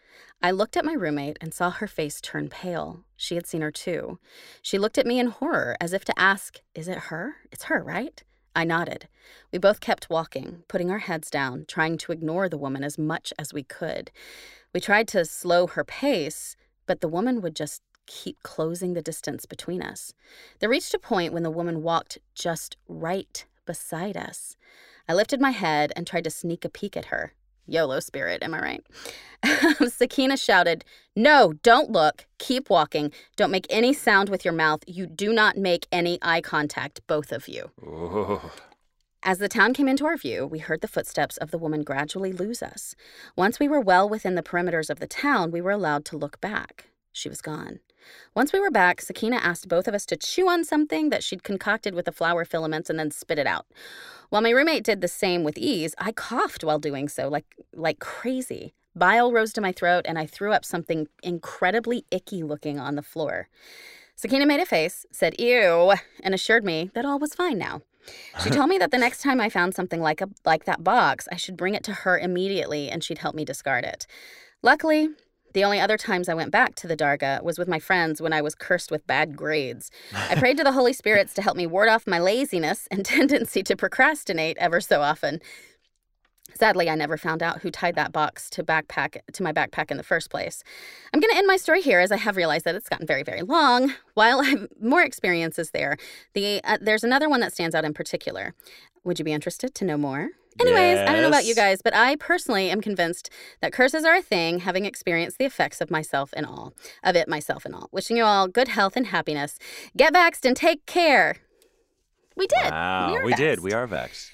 I looked at my roommate and saw her face turn pale. She had seen her too. She looked at me in horror as if to ask, Is it her? It's her, right? I nodded. We both kept walking, putting our heads down, trying to ignore the woman as much as we could. We tried to slow her pace, but the woman would just keep closing the distance between us. There reached a point when the woman walked just right beside us. I lifted my head and tried to sneak a peek at her. YOLO spirit, am I right? (laughs) Sakina shouted, No, don't look. Keep walking. Don't make any sound with your mouth. You do not make any eye contact, both of you. Oh, As the town came into our view, we heard the footsteps of the woman gradually lose us. Once we were well within the perimeters of the town, we were allowed to look back. She was gone. Once we were back, Sakina asked both of us to chew on something that she'd concocted with the flower filaments and then spit it out. While my roommate did the same with ease, I coughed while doing so, like like crazy. Bile rose to my throat, and I threw up something incredibly icky looking on the floor. Sakina made a face, said ew, and assured me that all was fine now. She told me that the next time I found something like a like that box, I should bring it to her immediately and she'd help me discard it. Luckily, the only other times I went back to the Darga was with my friends when I was cursed with bad grades. I prayed to the Holy Spirits to help me ward off my laziness and (laughs) tendency to procrastinate ever so often. Sadly, I never found out who tied that box to backpack to my backpack in the first place. I'm going to end my story here as I have realized that it's gotten very, very long. While (laughs) I have more experiences there, the uh, there's another one that stands out in particular. Would you be interested to know more? Anyways, I don't know about you guys, but I personally am convinced that curses are a thing, having experienced the effects of myself and all, of it myself and all. Wishing you all good health and happiness. Get vaxxed and take care. We did. wow, we, we did. We are vexed.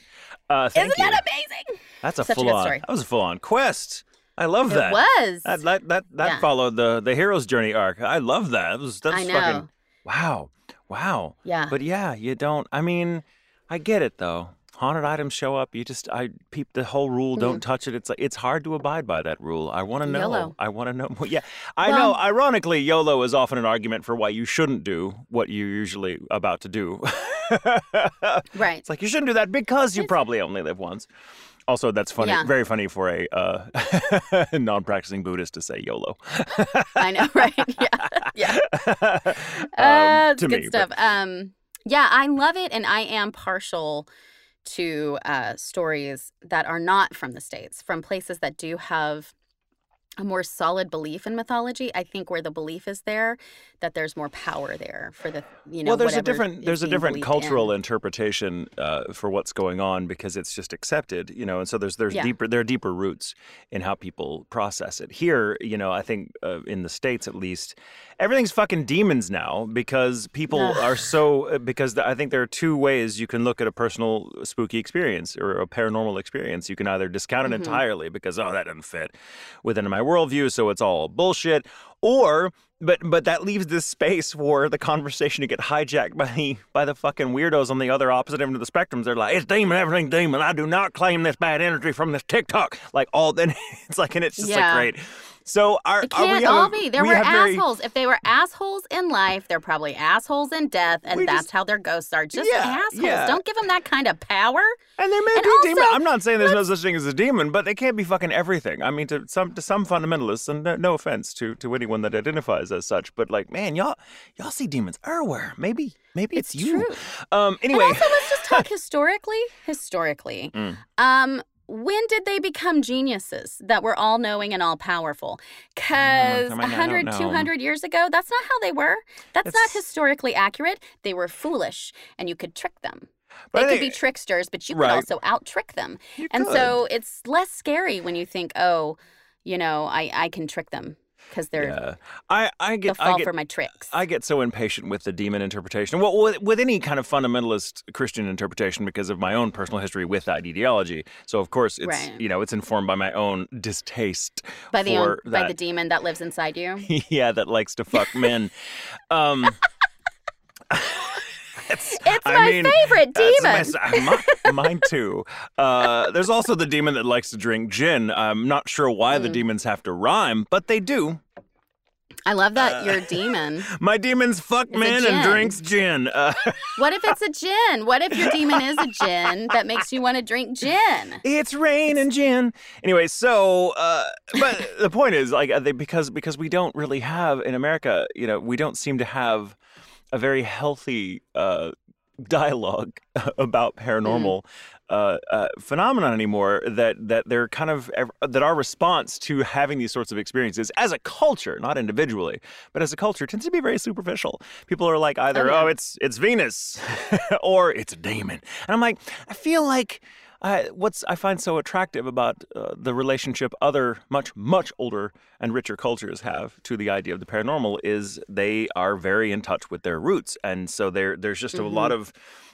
Uh, thank Isn't you. that amazing? That's a Such full on. That was a full on quest. I love It that. It was. That that that, that Yeah. followed the the hero's journey arc. I love that. That was that's I know. fucking wow, wow. Yeah. But yeah, you don't. I mean, I get it though. Haunted items show up, you just I peep the whole rule. Don't touch it. It's like it's hard to abide by that rule. I want to know. YOLO. I want to know. More. Yeah, I Well- know. Ironically, YOLO is often an argument for why you shouldn't do what you're usually about to do. (laughs) Right. It's like you shouldn't do that because you probably only live once. Also, that's funny. Yeah. Very funny for a uh, (laughs) non-practicing Buddhist to say YOLO. I know, (laughs) right? Yeah. Yeah. Um, Uh, to good me, stuff. but- Um, yeah, I love it, and I am partial to uh, stories that are not from the states, from places that do have a more solid belief in mythology. I think where the belief is there, that there's more power there for the you know. well, there's a different there's a different cultural in. interpretation uh, for what's going on because it's just accepted, you know, and so there's there's Yeah. deeper there are deeper roots in how people process it. Here, you know, I think uh, in the states at least, everything's fucking demons now because people are so uh, because I think there are two ways you can look at a personal spooky experience or a paranormal experience. You can either discount it Mhm. entirely because oh that doesn't fit within my worldview, so it's all bullshit, or but but that leaves this space for the conversation to get hijacked by the by the fucking weirdos on the other opposite end of the spectrum. They're like, it's demon, everything demon. I do not claim this bad energy from this TikTok. Like all (laughs) then it's like and it's just Yeah. like great. So our, It can't have a- all be. There we were have very- assholes. If they were assholes in life, they're probably assholes in death, and We that's just- how their ghosts are. Just Yeah, assholes. yeah. Don't give them that kind of power. And there may And be demon. also, I'm not saying there's no such thing as a demon, but they can't be fucking everything. I mean, to some to some fundamentalists, and no, no offense to to anyone that identifies as such, but like, man, y'all y'all see demons everywhere. Maybe maybe it's, It's you. true. Um. And Anyway, also, let's just talk (laughs) historically. Historically, Mm. um, when did they become geniuses that were all knowing and all powerful? Because I mean, I don't 100, 200 years ago, that's not how they were. That's not historically accurate. They were foolish, and you could trick them. But They could be tricksters, but you could also out trick them. You And could. so it's less scary when you think, oh, you know, I, I can trick them because they're yeah, I I get fall I get for my tricks. I get so impatient with the demon interpretation. Well, with, with any kind of fundamentalist Christian interpretation, because of my own personal history with that ideology. So, of course, it's Right. you know it's informed by my own distaste by the for own, by the demon that lives inside you. (laughs) yeah, that likes to fuck men. Um, (laughs) it's I my mean, favorite demon. my- mi- mine too. Uh, there's also the demon that likes to drink gin. I'm not sure why the Mm. demons have to rhyme, but they do. I love that Uh, you're a demon. (laughs) My demons fuck It's men and drinks gin. Uh, What if it's a (laughs) gin? What if your demon is a gin that makes you want to drink gin? It's rain and gin. Anyway, so uh, but the point is like uh, they, because because we don't really have in America, you know, we don't seem to have a very healthy uh, dialogue (laughs) about paranormal uh, uh, phenomenon anymore. That that they're kind of that our response to having these sorts of experiences as a culture, not individually, but as a culture, tends to be very superficial. People are like either Oh, yeah. oh it's it's Venus (laughs) or it's a demon, and I'm like I feel like. I, what's I find so attractive about uh, the relationship other much much older and richer cultures have to the idea of the paranormal is they are very in touch with their roots, and so there there's just a lot of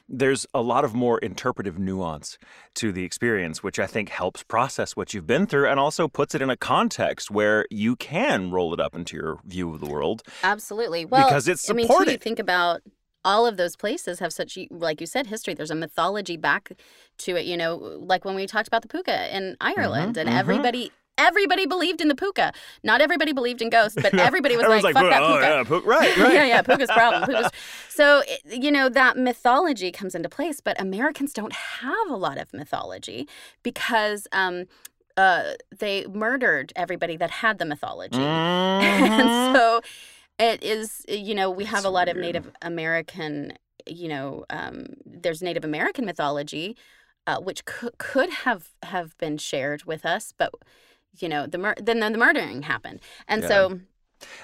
there's a lot of more interpretive nuance to the experience, which I think helps process what you've been through and also puts it in a context where you can roll it up into your view of the world. Absolutely. Well, Because it's supported. I mean, too, you think about all of those places have such, like you said, history. There's a mythology back to it. You know, like when we talked about the puka in Ireland, and mhm. everybody. Everybody believed in the puka. Not everybody believed in ghosts, but (laughs) everybody was Everyone's like, "Fuck that oh, puka." yeah, pu- right, (laughs) right. yeah, yeah, puka's problem. Puka's. (laughs) So, you know, that mythology comes into place, but Americans don't have a lot of mythology because um, uh, they murdered everybody that had the mythology. Mhm. and so it is, you know, we have a lot of. Native American, you know, um, there's Native American mythology, uh, which could, could have, have been shared with us, but. You know, the mur- then the murdering happened, and Yeah. so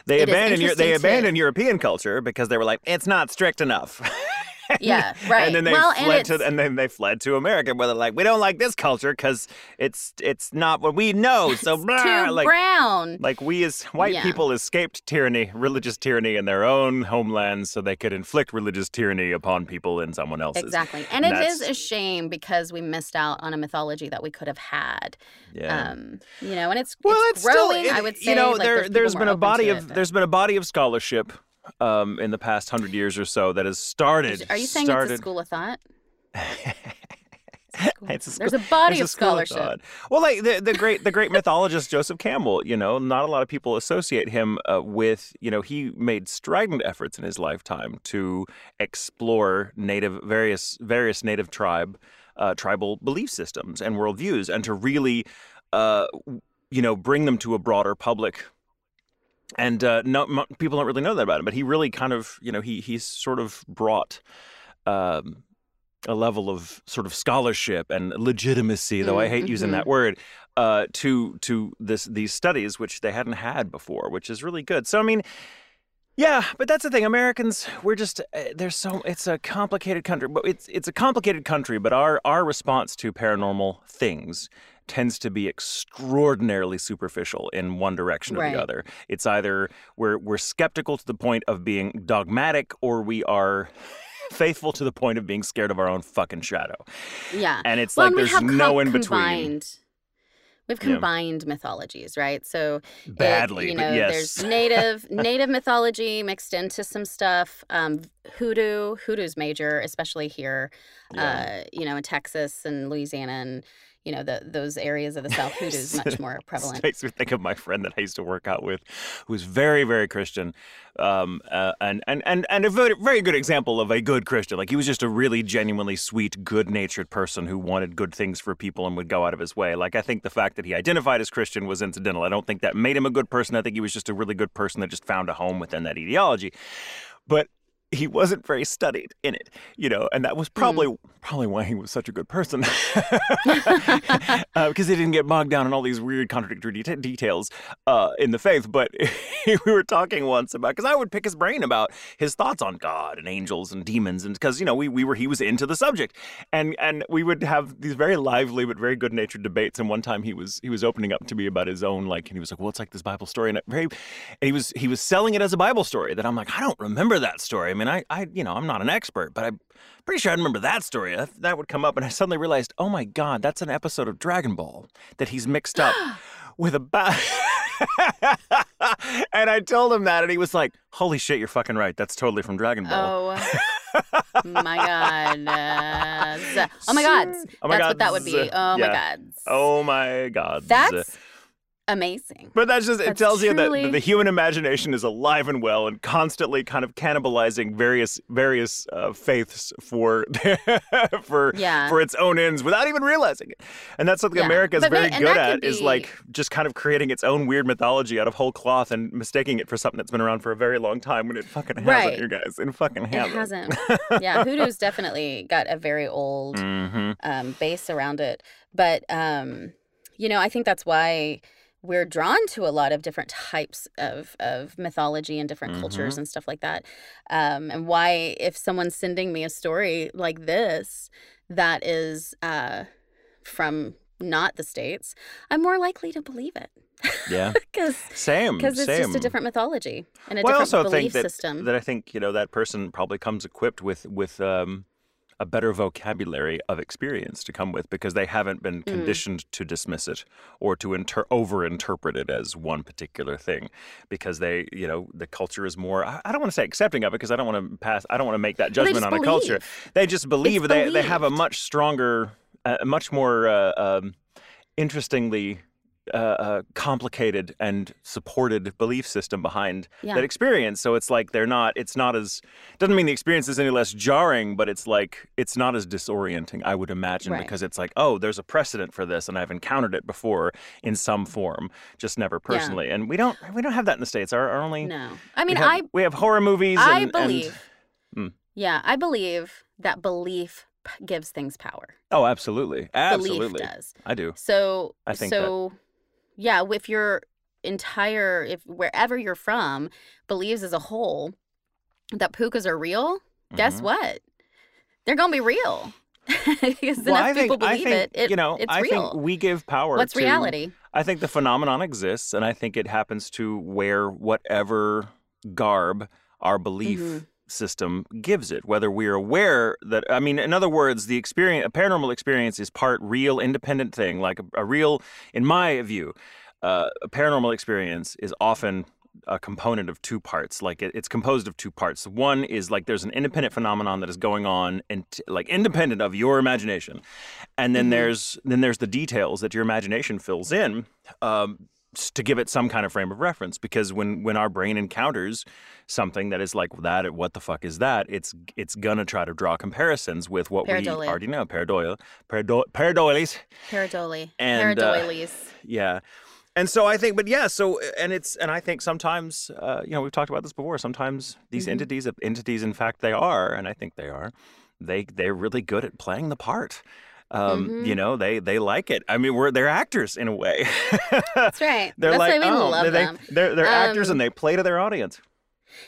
They abandoned your, they abandoned European culture because they were like, it's not strict enough. (laughs) (laughs) And- Yeah, right. And then they Well, and fled to and then they fled to America where they're like, we don't like this culture because it's it's not what we know. (laughs) So blah, too like brown. like we as white Yeah. people escaped tyranny, religious tyranny in their own homelands, so they could inflict religious tyranny upon people in someone else's. Exactly. And it is a shame because we missed out on a mythology that we could have had. Yeah. Um, you know, and it's, well, it's, it's, still, growing, it- I would say. you know, like, there there's, there's been a body of it, there's been a body of scholarship um, in the past hundred years or so that has started. Are you saying started, (laughs) it's a school of thought? It's a There's a body There's of school scholarship. thought. Well, like the, the great the great mythologist Joseph Campbell, you know, not a lot of people associate him uh, with, you know, he made strident efforts in his lifetime to explore native various various native tribe uh, tribal belief systems and worldviews, and to really, uh, you know, bring them to a broader public. And uh, no, m- people don't really know that about him, but he really kind of, you know, he he's sort of brought. Um, a level of sort of scholarship and legitimacy, though I hate using Mm-hmm. that word, uh, to to this these studies, which they hadn't had before, which is really good. So I mean, yeah, but that's the thing. Americans, we're just uh, there's so it's a complicated country, but it's it's a complicated country. But our our response to paranormal things tends to be extraordinarily superficial in one direction or Right. the other. It's either we're we're skeptical to the point of being dogmatic, or we are (laughs) faithful to the point of being scared of our own fucking shadow. Yeah. And it's well, like and there's no in between. We've Yeah. combined mythologies, right? So it- Badly, you but know, yes. there's native (laughs) native mythology mixed into some stuff. Um, hoodoo, hoodoo's major, especially here, uh, you know, in Texas and Louisiana and you know the, those areas of the South. Hoodoo's much (laughs) more prevalent. Makes me think of my friend that I used to work out with, who's very, very Christian, um, uh, and and and and a very, very good example of a good Christian. Like he was just a really genuinely sweet, good-natured person who wanted good things for people and would go out of his way. Like I think the fact that he identified as Christian was incidental. I don't think that made him a good person. I think he was just a really good person that just found a home within that ideology. But he wasn't very studied in it, you know, and that was probably probably why he was such a good person, (laughs) because he didn't get bogged down in all these weird contradictory deta- details uh, in the faith. But (laughs) we were talking once about because I would pick his brain about his thoughts on God and angels and demons, and because you know we we were he was into the subject, and and we would have these very lively but very good natured debates. And one time he was he was opening up to me about his own like, and he was like, well, it's like this Bible story, and very, and he was he was selling it as a Bible story that I'm like, I don't remember that story. I mean, I I you know I'm not an expert, but I'm pretty sure I remember that story. That, that would come up, and I suddenly realized, oh my god, that's an episode of Dragon Ball that he's mixed up (gasps) with a bat. (laughs) and I told him that, and he was like, "Holy shit, you're fucking right. That's totally from Dragon Ball." Oh (laughs) my god! Uh, oh my god! Oh my That's what that would be. Oh my god! Oh my god. That's amazing. But that's just, it That's tells you that the human imagination is alive and well and constantly kind of cannibalizing various various uh, faiths for (laughs) for Yeah. for its own ends without even realizing it. And that's something Yeah. America is But very good at could is like just kind of creating its own weird mythology out of whole cloth and mistaking it for something that's been around for a very long time when it fucking hasn't, Right. you guys. It fucking hasn't. hasn't. (laughs) yeah, hoodoo's definitely got a very old hmm um, base around it. But um, you know, I think that's why we're drawn to a lot of different types of, of mythology and different cultures and stuff like that. Um, and why, if someone's sending me a story like this that is uh, from not the states, I'm more likely to believe it Yeah. (laughs) because Same. because it's same. just a different mythology and a well, I different also belief think that, system. that I think you know that person probably comes equipped with with um, a better vocabulary of experience to come with because they haven't been Mm. conditioned to dismiss it or to inter- over interpret it as one particular thing because they you know the culture is more I, I don't want to say accepting of it because I don't want to pass I don't want to make that judgment on a culture. they just believe It's they they have a much stronger a much more uh, um, interestingly uh, uh, complicated and supported belief system behind Yeah. that experience. So it's like they're not. It's not as doesn't mean the experience is any less jarring, but it's like it's not as disorienting. I would imagine Right. because it's like oh, there's a precedent for this, and I've encountered it before in some form, just never personally. And we don't we don't have that in the states. Our, our only no, I we mean, have, I we have horror movies. I and, and- believe. Mm. Yeah, I believe that belief gives things power. oh, absolutely, absolutely, Belief does. I do. So I think that- so yeah, if your entire if wherever you're from believes as a whole that pukas are real, guess Mhm. what? They're gonna be real. (laughs) because Well, enough I think, people believe think, it, it you know, it's I real. think we give power What's to reality? I think the phenomenon exists, and I think it happens to wear whatever garb our belief Mhm. System gives it. Whether we're aware that, I mean, in other words, the experience, a paranormal experience, is part real, independent thing. Like a, a real, in my view, uh, a paranormal experience is often a component of two parts. Like it, it's composed of two parts. One is like there's an independent phenomenon that is going on and like independent of your imagination, and then Mhm. there's then there's the details that your imagination fills in. Um, to give it some kind of frame of reference because when when our brain encounters something that is like that what the fuck is that it's it's gonna try to draw comparisons with what we already know pareidolia parado- pareidoiles Paradoli. And, uh, yeah. And so I think, but yeah, so and it's and I think sometimes, uh, you know, we've talked about this before. Sometimes these Mhm. entities, entities, in fact, they are, and I think they are, they they're really good at playing the part. Um, Mhm. You know, they they like it. I mean, we're they're actors in a way. That's right. (laughs) they're That's like, why we oh, love they, them. they're they're actors Um, and they play to their audience.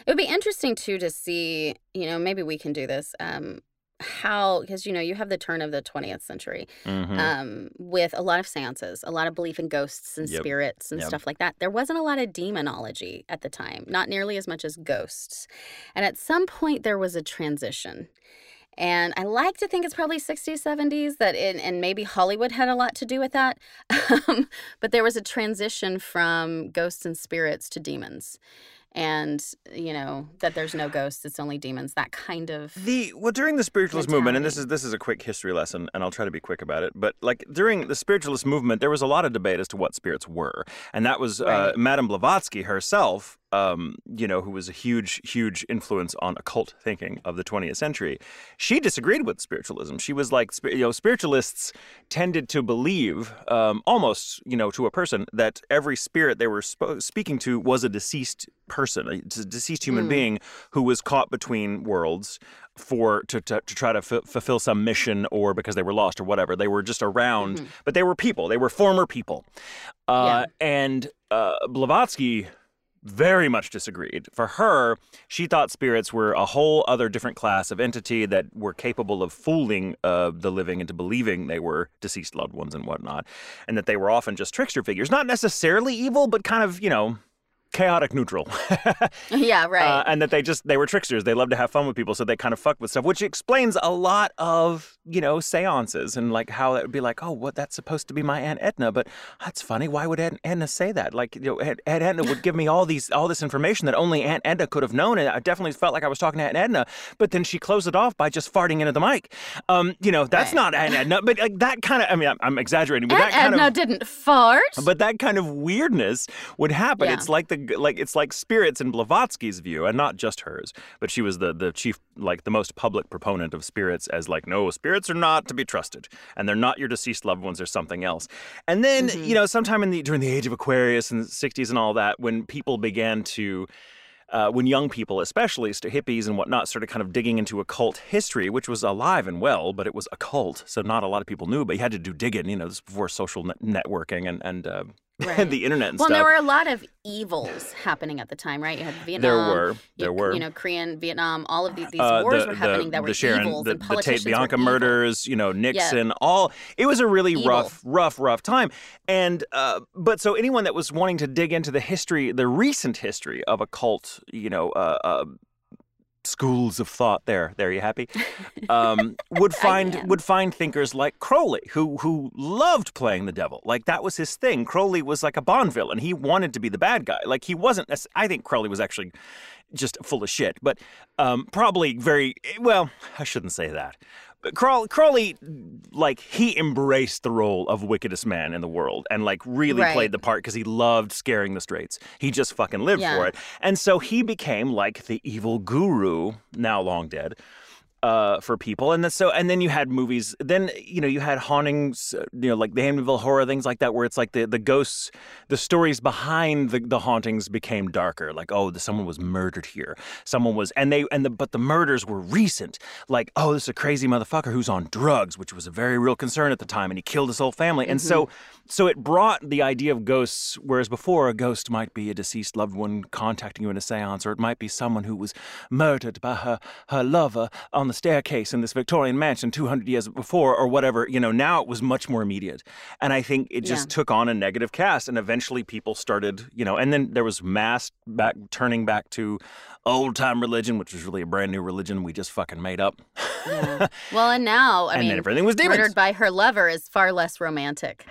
It would be interesting too to see, you know, maybe we can do this. Um, how because you know you have the turn of the 20th century Mhm. um, with a lot of seances, a lot of belief in ghosts and Yep. spirits and Yep. stuff like that. There wasn't a lot of demonology at the time, not nearly as much as ghosts. And at some point, there was a transition. And I like to think it's probably 60s, 70s, that it, and maybe Hollywood had a lot to do with that. (laughs) Um, but there was a transition from ghosts and spirits to demons. And, you know, that there's no ghosts, it's only demons, that kind of. The well during the spiritualist movement, and this is this is a quick history lesson, and I'll try to be quick about it. But like during the spiritualist movement, there was a lot of debate as to what spirits were, and that was uh, Madame Blavatsky herself. Um, you know, who was a huge, huge influence on occult thinking of the 20th century. She disagreed with spiritualism. She was like, you know, spiritualists tended to believe, um, almost, you know, to a person, that every spirit they were spo- speaking to was a deceased person, a deceased human Mm. being who was caught between worlds for to, to, to try to f- fulfill some mission or because they were lost or whatever. They were just around, Mhm. but they were people. They were former people. Uh, And uh, Blavatsky very much disagreed. For her, she thought spirits were a whole other different class of entity that were capable of fooling uh, the living into believing they were deceased loved ones and whatnot, and that they were often just trickster figures, not necessarily evil, but kind of, you know, chaotic neutral. (laughs) yeah, right. Uh, and that they just they were tricksters. They loved to have fun with people, so they kind of fucked with stuff, which explains a lot of you know seances and like how that would be like, oh, what that's supposed to be my aunt Edna, but that's funny. Why would Aunt Edna say that? Like you know, Aunt, Aunt Edna would give me all these all this information that only Aunt Edna could have known, and I definitely felt like I was talking to Aunt Edna. But then she closed it off by just farting into the mic. Um, you know, that's Right. not Aunt Edna, but like that kind of. I mean, I'm, I'm exaggerating, but Aunt that kind Edna of. didn't fart. But that kind of weirdness would happen. Yeah. It's like the like it's like spirits in Blavatsky's view, and not just hers. But she was the the chief, like the most public proponent of spirits as like no, spirits are not to be trusted, and they're not your deceased loved ones. They're something else. And then Mhm. you know, sometime in the during the age of Aquarius and the '60s and all that, when people began to uh, when young people, especially hippies and whatnot, started kind of digging into occult history, which was alive and well, but it was occult, so not a lot of people knew. But you had to do digging, you know, this is before social net- networking and and uh, (laughs) Right. the internet and well, there were a lot of evils happening at the time, right? You had (laughs) Vietnam. There were, you- there were. You know, Korean, Vietnam, all of these, these Uh, wars the, were happening the, that were the Sharon, evils the, and the Tate Bianca were evil. murders, you know, Nixon, all. It was a really Evil. rough, rough, rough time. And uh, but so anyone that was wanting to dig into the history, the recent history of a cult, you know, uh, uh, schools of thought. There, there, you happy? (laughs) Um, would find would find thinkers like Crowley, who who loved playing the devil. Like that was his thing. Crowley was like a Bond villain. He wanted to be the bad guy. Like he wasn't. I think Crowley was actually just full of shit, but um, probably very well. I shouldn't say that. But Crawl, Crowley, like he embraced the role of wickedest man in the world, and like really Right. played the part because he loved scaring the straights. He just fucking lived Yeah. for it, and so he became like the evil guru, now long dead, uh, for people. And then, so, and then you had movies. Then you know you had hauntings, uh, you know, like the Amityville Horror, things like that, where it's like the the ghosts, the stories behind the, the hauntings became darker. Like, oh, the, someone was murdered here. Someone was, and they and the but the murders were recent. Like, oh, this is a crazy motherfucker who's on drugs, which was a very real concern at the time, and he killed his whole family. And so, so it brought the idea of ghosts, whereas before a ghost might be a deceased loved one contacting you in a séance, or it might be someone who was murdered by her her lover on the staircase in this Victorian mansion 200 years before, or whatever. You know, now it was much more immediate, and I think it just Yeah. took on a negative cast, and eventually people started, you know, and then there was mass back turning back to old time religion, which was really a brand new religion we just fucking made up, Yeah. (laughs) Well, and now, I and mean, then everything was demons. murdered by her lover is far less romantic.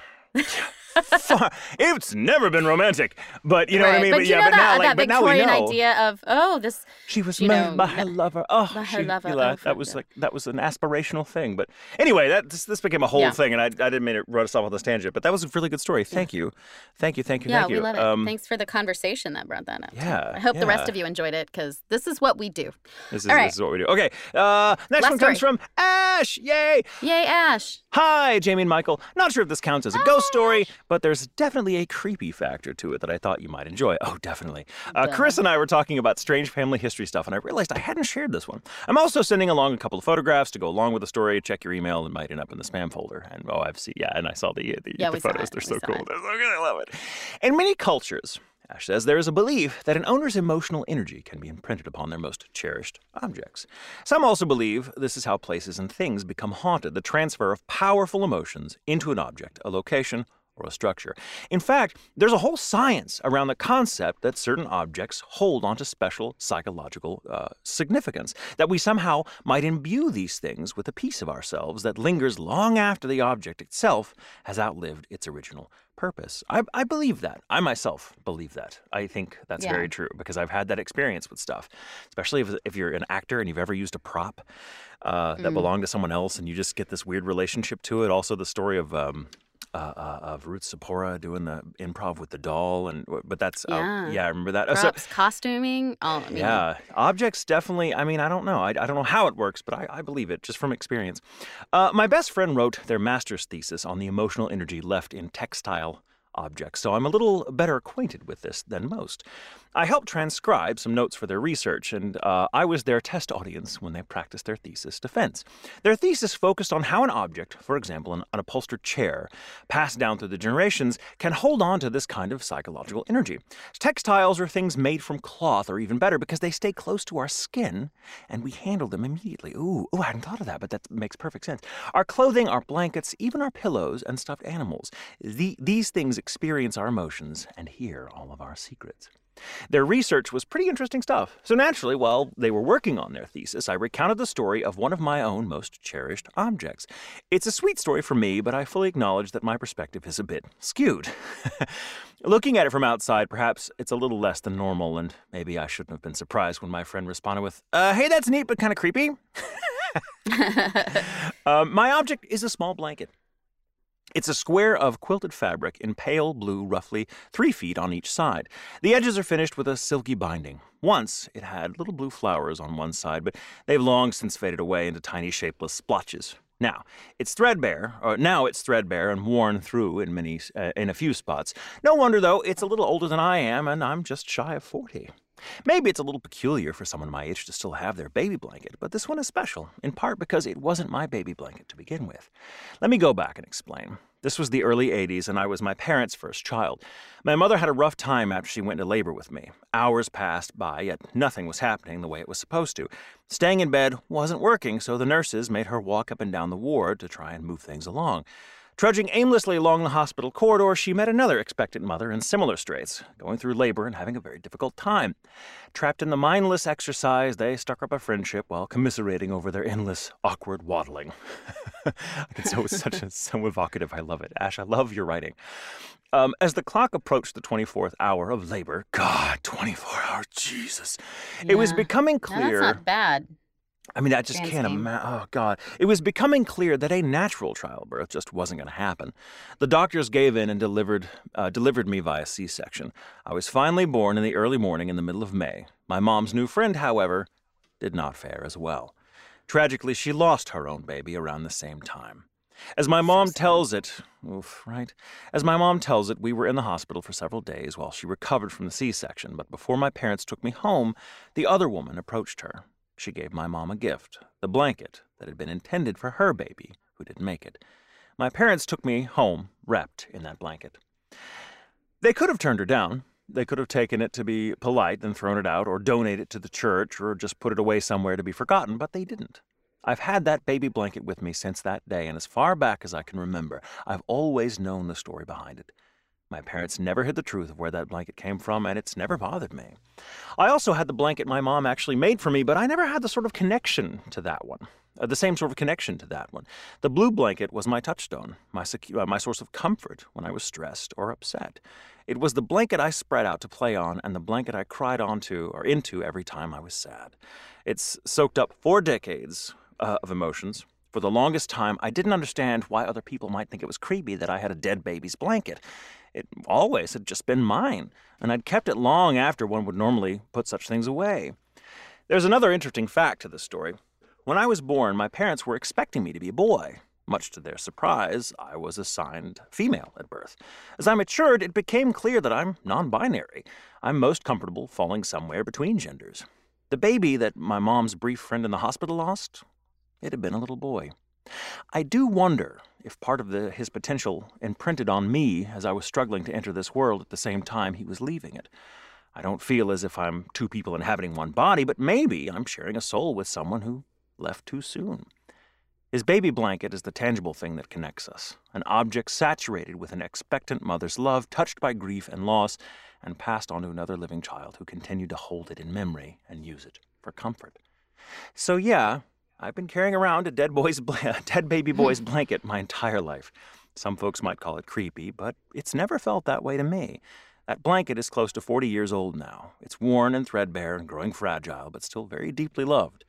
It's never been romantic, but you know what I mean. But, you yeah, know but that, now, like, that but now we Victorian know. idea of oh this She was know, by her lover. Oh, by her she, lover. you know, Oh, that was yeah. like that was an aspirational thing. But anyway, that this, this became a whole Yeah. thing, and I, I didn't mean to run us off on this tangent. But that was a really good story. Thank you, thank you, thank you, yeah thank you. we love it. Um, Thanks for the conversation that brought that up. yeah, I hope the rest of you enjoyed it because this is what we do. This is, right. this is what we do. Okay, uh, next Last one comes from Ash. Yay! Yay, Ash! Hi, Jamie and Michael. Not sure if this counts as a ghost story, but there's definitely a creepy factor to it that I thought you might enjoy. Oh, definitely. Uh, Chris and I were talking about strange family history stuff, and I realized I hadn't shared this one. I'm also sending along a couple of photographs to go along with the story. Check your email; it might end up in the spam folder. And oh, I've seen, yeah, and I saw the the, Yeah, the photos. They're We so cool. it. They're so good. I love it. In many cultures. Ash says there is a belief that an owner's emotional energy can be imprinted upon their most cherished objects. Some also believe this is how places and things become haunted the transfer of powerful emotions into an object, a location, or a structure. In fact, there's a whole science around the concept that certain objects hold onto special psychological uh, significance, that we somehow might imbue these things with a piece of ourselves that lingers long after the object itself has outlived its original purpose. I, I believe that. I myself believe that. I think that's Yeah. very true because I've had that experience with stuff, especially if, if you're an actor and you've ever used a prop uh, that belonged to someone else and you just get this weird relationship to it. Also, the story of. Um, uh, uh, of Ruth Sapora doing the improv with the doll, and but that's uh, Yeah. yeah, I remember that. Uh, so- Props, costuming. All, I mean, yeah, objects definitely. I mean, I don't know. I, I don't know how it works, but I, I believe it just from experience. Uh, my best friend wrote their master's thesis on the emotional energy left in textile objects, so I'm a little better acquainted with this than most. I helped transcribe some notes for their research, and uh, I was their test audience when they practiced their thesis defense. Their thesis focused on how an object, for example, an upholstered chair, passed down through the generations, can hold on to this kind of psychological energy. Textiles are things made from cloth, or even better, because they stay close to our skin and we handle them immediately. Ooh, ooh, I hadn't thought of that, but that makes perfect sense. Our clothing, our blankets, even our pillows and stuffed animals, the, these things experience our emotions and hear all of our secrets. Their research was pretty interesting stuff. So naturally, while they were working on their thesis, I recounted the story of one of my own most cherished objects. It's a sweet story for me, but I fully acknowledge that my perspective is a bit skewed. (laughs) Looking at it from outside, perhaps it's a little less than normal, and maybe I shouldn't have been surprised when my friend responded with, uh, hey, that's neat, but kind of creepy. Um, (laughs) (laughs) my object is a small blanket. It's a square of quilted fabric in pale blue, roughly three feet on each side. The edges are finished with a silky binding. Once it had little blue flowers on one side, but they've long since faded away into tiny shapeless splotches. Now it's threadbare, or now it's threadbare and worn through in many, uh, in a few spots. No wonder though; it's a little older than I am, and I'm just shy of forty. Maybe it's a little peculiar for someone my age to still have their baby blanket, but this one is special, in part because it wasn't my baby blanket to begin with. Let me go back and explain. This was the early 80s, and I was my parents' first child. My mother had a rough time after she went into labor with me. Hours passed by, yet nothing was happening the way it was supposed to. Staying in bed wasn't working, so the nurses made her walk up and down the ward to try and move things along. Trudging aimlessly along the hospital corridor, she met another expectant mother in similar straits, going through labor and having a very difficult time. Trapped in the mindless exercise, they struck up a friendship while commiserating over their endless, awkward waddling. (laughs) it's so, such a, so evocative. I love it. Ash, I love your writing. Um, as the clock approached the 24th hour of labor, God, 24 hours, Jesus. It was Yeah. becoming No, clear. that's not bad. I mean, I just can't imagine. Oh, God. It was becoming clear that a natural childbirth just wasn't going to happen. The doctors gave in and delivered, uh, delivered me via C section. I was finally born in the early morning in the middle of May. My mom's new friend, however, did not fare as well. Tragically, she lost her own baby around the same time. As my mom tells it, oof, right? As my mom tells it, we were in the hospital for several days while she recovered from the C section, but before my parents took me home, the other woman approached her. She gave my mom a gift, the blanket that had been intended for her baby, who didn't make it. My parents took me home, wrapped in that blanket. They could have turned her down. They could have taken it to be polite and thrown it out, or donate it to the church, or just put it away somewhere to be forgotten, but they didn't. I've had that baby blanket with me since that day, and as far back as I can remember, I've always known the story behind it. My parents never hid the truth of where that blanket came from, and it's never bothered me. I also had the blanket my mom actually made for me, but I never had the sort of connection to that one. Uh, the same sort of connection to that one. The blue blanket was my touchstone, my, secu- uh, my source of comfort when I was stressed or upset. It was the blanket I spread out to play on and the blanket I cried onto or into every time I was sad. It's soaked up four decades uh, of emotions. For the longest time, I didn't understand why other people might think it was creepy that I had a dead baby's blanket. It always had just been mine, and I'd kept it long after one would normally put such things away. There's another interesting fact to this story. When I was born, my parents were expecting me to be a boy. Much to their surprise, I was assigned female at birth. As I matured, it became clear that I'm non binary. I'm most comfortable falling somewhere between genders. The baby that my mom's brief friend in the hospital lost, it had been a little boy. I do wonder if part of the, his potential imprinted on me as I was struggling to enter this world at the same time he was leaving it. I don't feel as if I'm two people inhabiting one body, but maybe I'm sharing a soul with someone who left too soon. His baby blanket is the tangible thing that connects us, an object saturated with an expectant mother's love, touched by grief and loss, and passed on to another living child who continued to hold it in memory and use it for comfort. So, yeah, I've been carrying around a dead, boy's (laughs) dead baby boy's blanket my entire life. Some folks might call it creepy, but it's never felt that way to me. That blanket is close to 40 years old now. It's worn and threadbare and growing fragile, but still very deeply loved.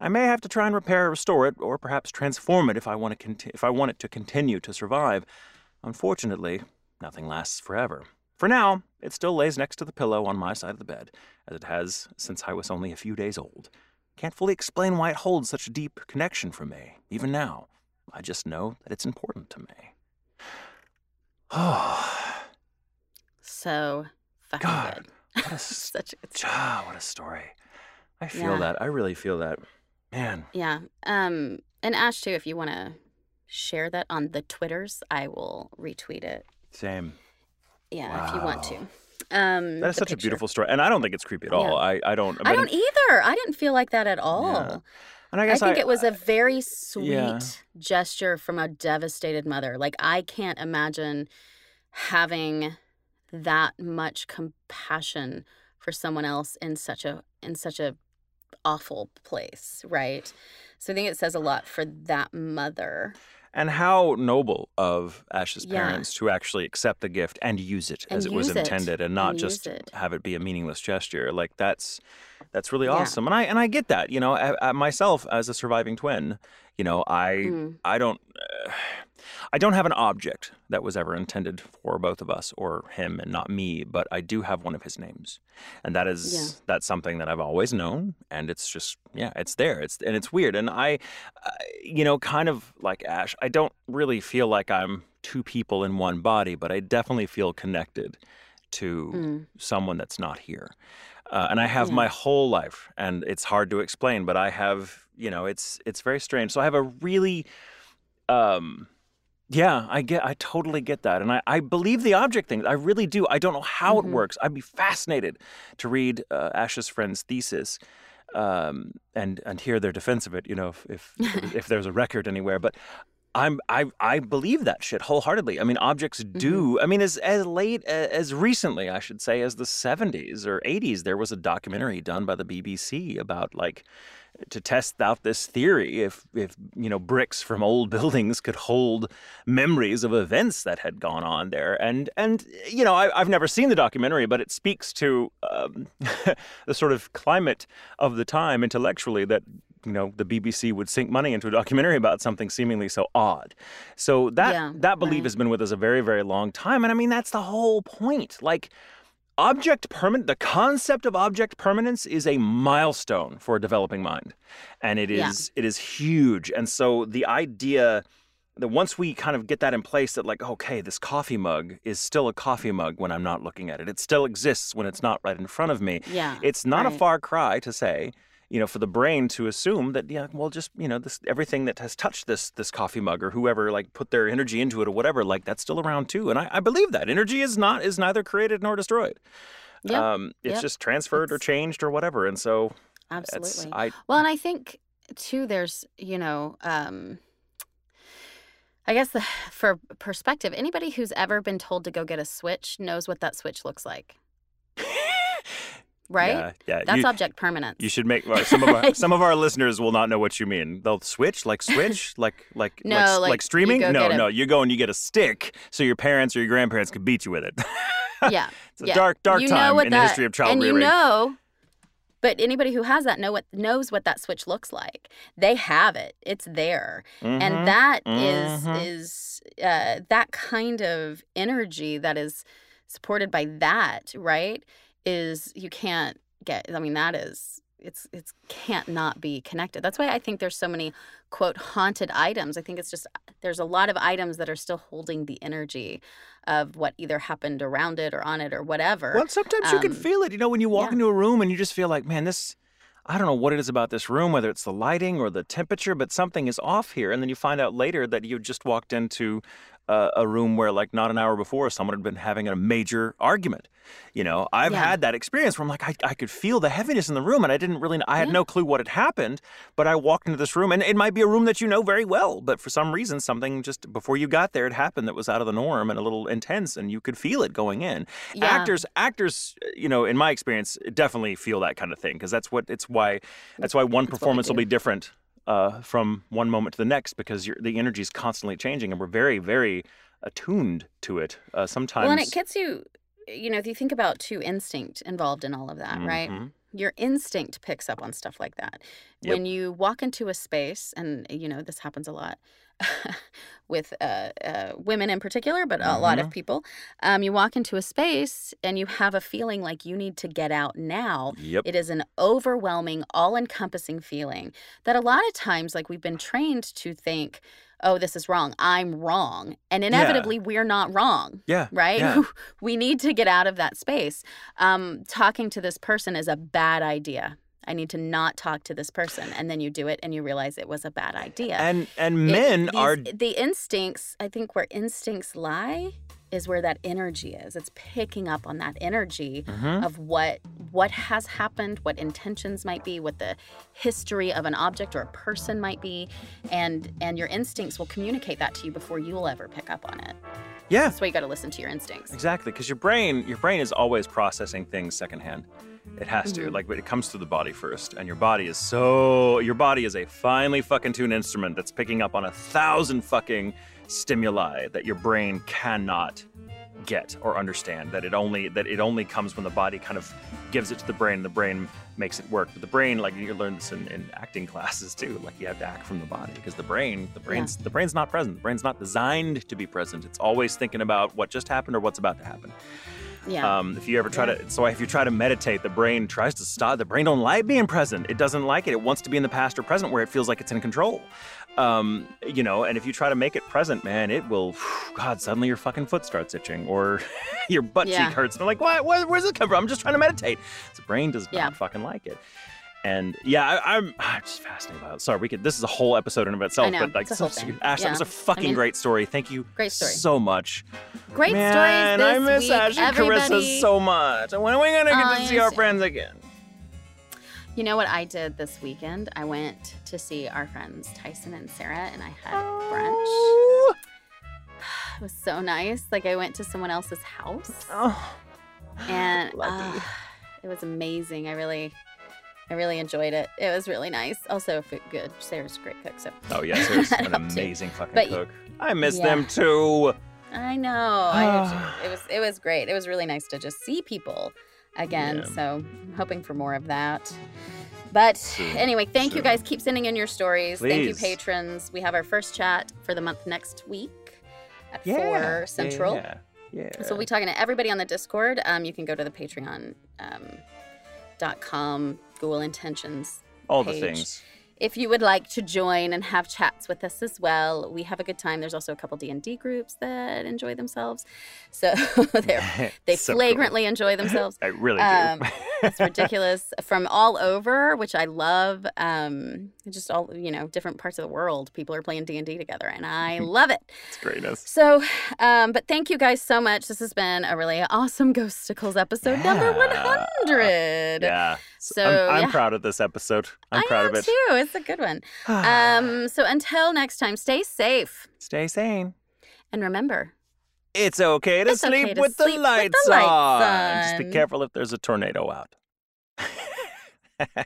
I may have to try and repair or restore it, or perhaps transform it if I want, to conti- if I want it to continue to survive. Unfortunately, nothing lasts forever. For now, it still lays next to the pillow on my side of the bed, as it has since I was only a few days old. Can't fully explain why it holds such a deep connection for me, even now. I just know that it's important to me. Oh, (sighs) So fucking God. good. what a, (laughs) Such a good ah, what a story. I feel Yeah. that. I really feel that. Man, Yeah. Um, and Ash too, if you want to share that on the Twitters, I will retweet it. same. Yeah, if you want to. Um, That is such a beautiful story, and I don't think it's creepy at all. Yeah. I, I don't. I don't either. I didn't feel like that at all. And I guess I, think it was a very sweet yeah. gesture from a devastated mother. Like I can't imagine having that much compassion for someone else in such a in such a awful place, right? So I think it says a lot for that mother. And how noble of Ash's Yeah. parents to actually accept the gift and use it as And it was use it. intended, and not And just it. have it be a meaningless gesture. Like that's that's really Yeah. awesome, and I and I get that. You know, I, I myself as a surviving twin, you know, I Mm. I don't. Uh, (sighs) I don't have an object that was ever intended for both of us or him and not me, but I do have one of his names. And that is Yeah. that's something that I've always known and it's just yeah, it's there. It's and it's weird and I uh, you know, kind of like Ash, I don't really feel like I'm two people in one body, but I definitely feel connected to Mm. someone that's not here. Uh, and I have Yeah. my whole life, and it's hard to explain, but I have, you know, it's it's very strange. So I have a really, um, yeah, I get, I totally get that, and I, I believe the object thing. I really do. I don't know how Mhm. it works. I'd be fascinated to read uh, Ash's friend's thesis, um, and and hear their defense of it. You know, if if, (laughs) if there's a record anywhere, but. I'm I I believe that shit wholeheartedly. I mean, objects do. I mean, as as late a- as recently, I should say, as the 70s or 80s, there was a documentary done by the BBC about like to test out this theory if if you know bricks from old (laughs) buildings could hold memories of events that had gone on there. And and you know I, I've never seen the documentary but it speaks to um, (laughs) the sort of climate of the time intellectually that you know the BBC would sink money into a documentary about something seemingly so odd. So that Yeah, that belief right. has been with us a very very long time. And I mean that's the whole point. Like object permanent the concept of object permanence is a milestone for a developing mind and it Yeah. is it is huge and so the idea that once we kind of get that in place that like okay this coffee mug is still a coffee mug when i'm not looking at it it still exists when it's not right in front of me Yeah. it's not a far cry to say you know for the brain to assume that yeah well just you know this everything that has touched this this coffee mug or whoever like put their energy into it or whatever like that's still around too and i, I believe that energy is not is neither created nor destroyed Yep, um it's yep. just transferred or changed or whatever and so Absolutely. i Well, and I think too, there's you know, um, I guess the, (sighs) for perspective, anybody who's ever been told to go get a switch knows what that switch looks like. Right? Yeah, yeah. That's you, object permanence. you should make well, some of our (laughs) some of our listeners will not know what you mean. They'll switch like switch (laughs) like like No, like, like, like streaming. go No, a- no. You go and you get a stick so your parents or your grandparents can beat you with it. (laughs) yeah. it's a yeah. dark dark you time in that, the history of child and rearing. you know, but anybody who has that know what knows what that switch looks like. They have it. It's there, Mhm. and that is Mhm. is uh, that kind of energy that is supported by that. Right? Is you can't get. I mean, that is. It's it's can't not be connected. That's why I think there's so many quote haunted items. I think it's just there's a lot of items that are still holding the energy of what either happened around it or on it or whatever. Well, sometimes you can Um, feel it. You know, when you walk yeah. into a room and you just feel like, man, this. I don't know what it is about this room, whether it's the lighting or the temperature, but something is off here. And then you find out later that you just walked into uh, a room where, like, not an hour before, someone had been having a major argument. You know, I've Yeah. had that experience where I'm like, I, I could feel the heaviness in the room, and I didn't really, I had Yeah. no clue what had happened. But I walked into this room, and it might be a room that you know very well, but for some reason, something just before you got there had happened that was out of the norm and a little intense, and you could feel it going in Yeah. actors actors you know in my experience definitely feel that kind of thing because that's what it's why that's why one That's performance will be different uh, from one moment to the next because the energy is constantly changing and we're very very attuned to it uh, sometimes Well, and it gets you, you know, if you think about too instinct involved in all of that, right? Mhm. Your instinct picks up on stuff like that. Yep. When you walk into a space, and, you know, this happens a lot with uh, uh, women in particular, but a lot of Mhm. people, um, you walk into a space and you have a feeling like you need to get out now. yep It is an overwhelming, all encompassing feeling that a lot of times, like we've been trained to think, oh, this is wrong. I'm wrong. And inevitably, we're not wrong, yeah right? yeah. (laughs) we need to get out of that space. Um, talking to this person is a bad idea. I need to not talk to this person. And then you do it and you realize it was a bad idea. and and It- men these- are the instincts i think where instincts lie is where that energy is it's picking up on that energy Mhm. of what what has happened what intentions might be what the history of an object or a person might be and and your instincts will communicate that to you before you'll ever pick up on it yeah that's why you got to listen to your instincts Exactly, because your brain, your brain is always processing things secondhand. It has to, Mhm. like, but it comes through the body first, and your body is so. Your body is a finely fucking tuned instrument that's picking up on a thousand fucking stimuli that your brain cannot get or understand. That it only that it only comes when the body kind of gives it to the brain, and the brain makes it work. But the brain, like you learn this in, in acting (laughs) classes too, like you have to act from the body because the brain, the brain's the brain's not present. The brain's not designed to be present. It's always thinking about what just happened or what's about to happen. Yeah Um, if you ever try Yeah. to, so if you try to meditate, the brain tries to stop. The brain don't like being present. It doesn't like it. It wants to be in the past or present where it feels like it's in control. Um, you know, and if you try to make it present, man, it will. God, suddenly your fucking foot starts itching or (laughs) your butt Yeah. cheek hurts. And I'm like, what? Where, where's it come from? I'm just trying to meditate. The brain does Yeah. not fucking like it. And yeah, I, I'm, (sighs) I'm just fascinated by it. Sorry, we could. This is a whole episode in and of itself. know, but like, it's a whole so-. Ash, that was a fucking mean- great story. Thank you. Great story. So much. great story. Man, stories I miss week Ash and everybody Carissa so much. When are we gonna get I to see our friends again? You know what I did this weekend? I went to see our friends Tyson and Sarah, and I had brunch. Oh, (sighs) It was so nice. Like I went to someone else's house, oh. and uh, it was amazing. I really, I really enjoyed it. It was really nice. Also, food good. Sarah's a great cook, so Oh yeah, Sarah's (laughs) an amazing fucking But- cook. I miss yeah. them too. I know. I (sighs) it was it was great. It was really nice to just see people again. Yeah. So I'm hoping for more of that. But Soon. anyway, thank you guys. Keep sending in your stories. Thank you, patrons. We have our first chat for the month next week at Yeah. four central. Yeah. Yeah. So we'll be talking to everybody on the Discord. Um, you can go to the Patreon um, dot com Google Intentions all the things. if you would like to join and have chats with us as well. We have a good time. There's also a couple D and D groups that enjoy themselves, so (laughs) they're (laughs) they So cool. flagrantly enjoy themselves. (laughs) I really do. Um, It's ridiculous from all over, which I love. Um, just all you know, different parts of the world. People are playing D and D together, and I love it. it's greatness. So, um, but thank you guys so much. This has been a really awesome Ghostacles episode number Yeah. one hundred. Yeah. So, I'm, I'm yeah. proud of this episode. I'm I proud am of it. too. It's a good one. (sighs) Um, so until next time, stay safe Stay sane. and remember. It's okay to It's okay sleep to with sleep the with the lights on. Just be careful if there's a tornado out. (laughs)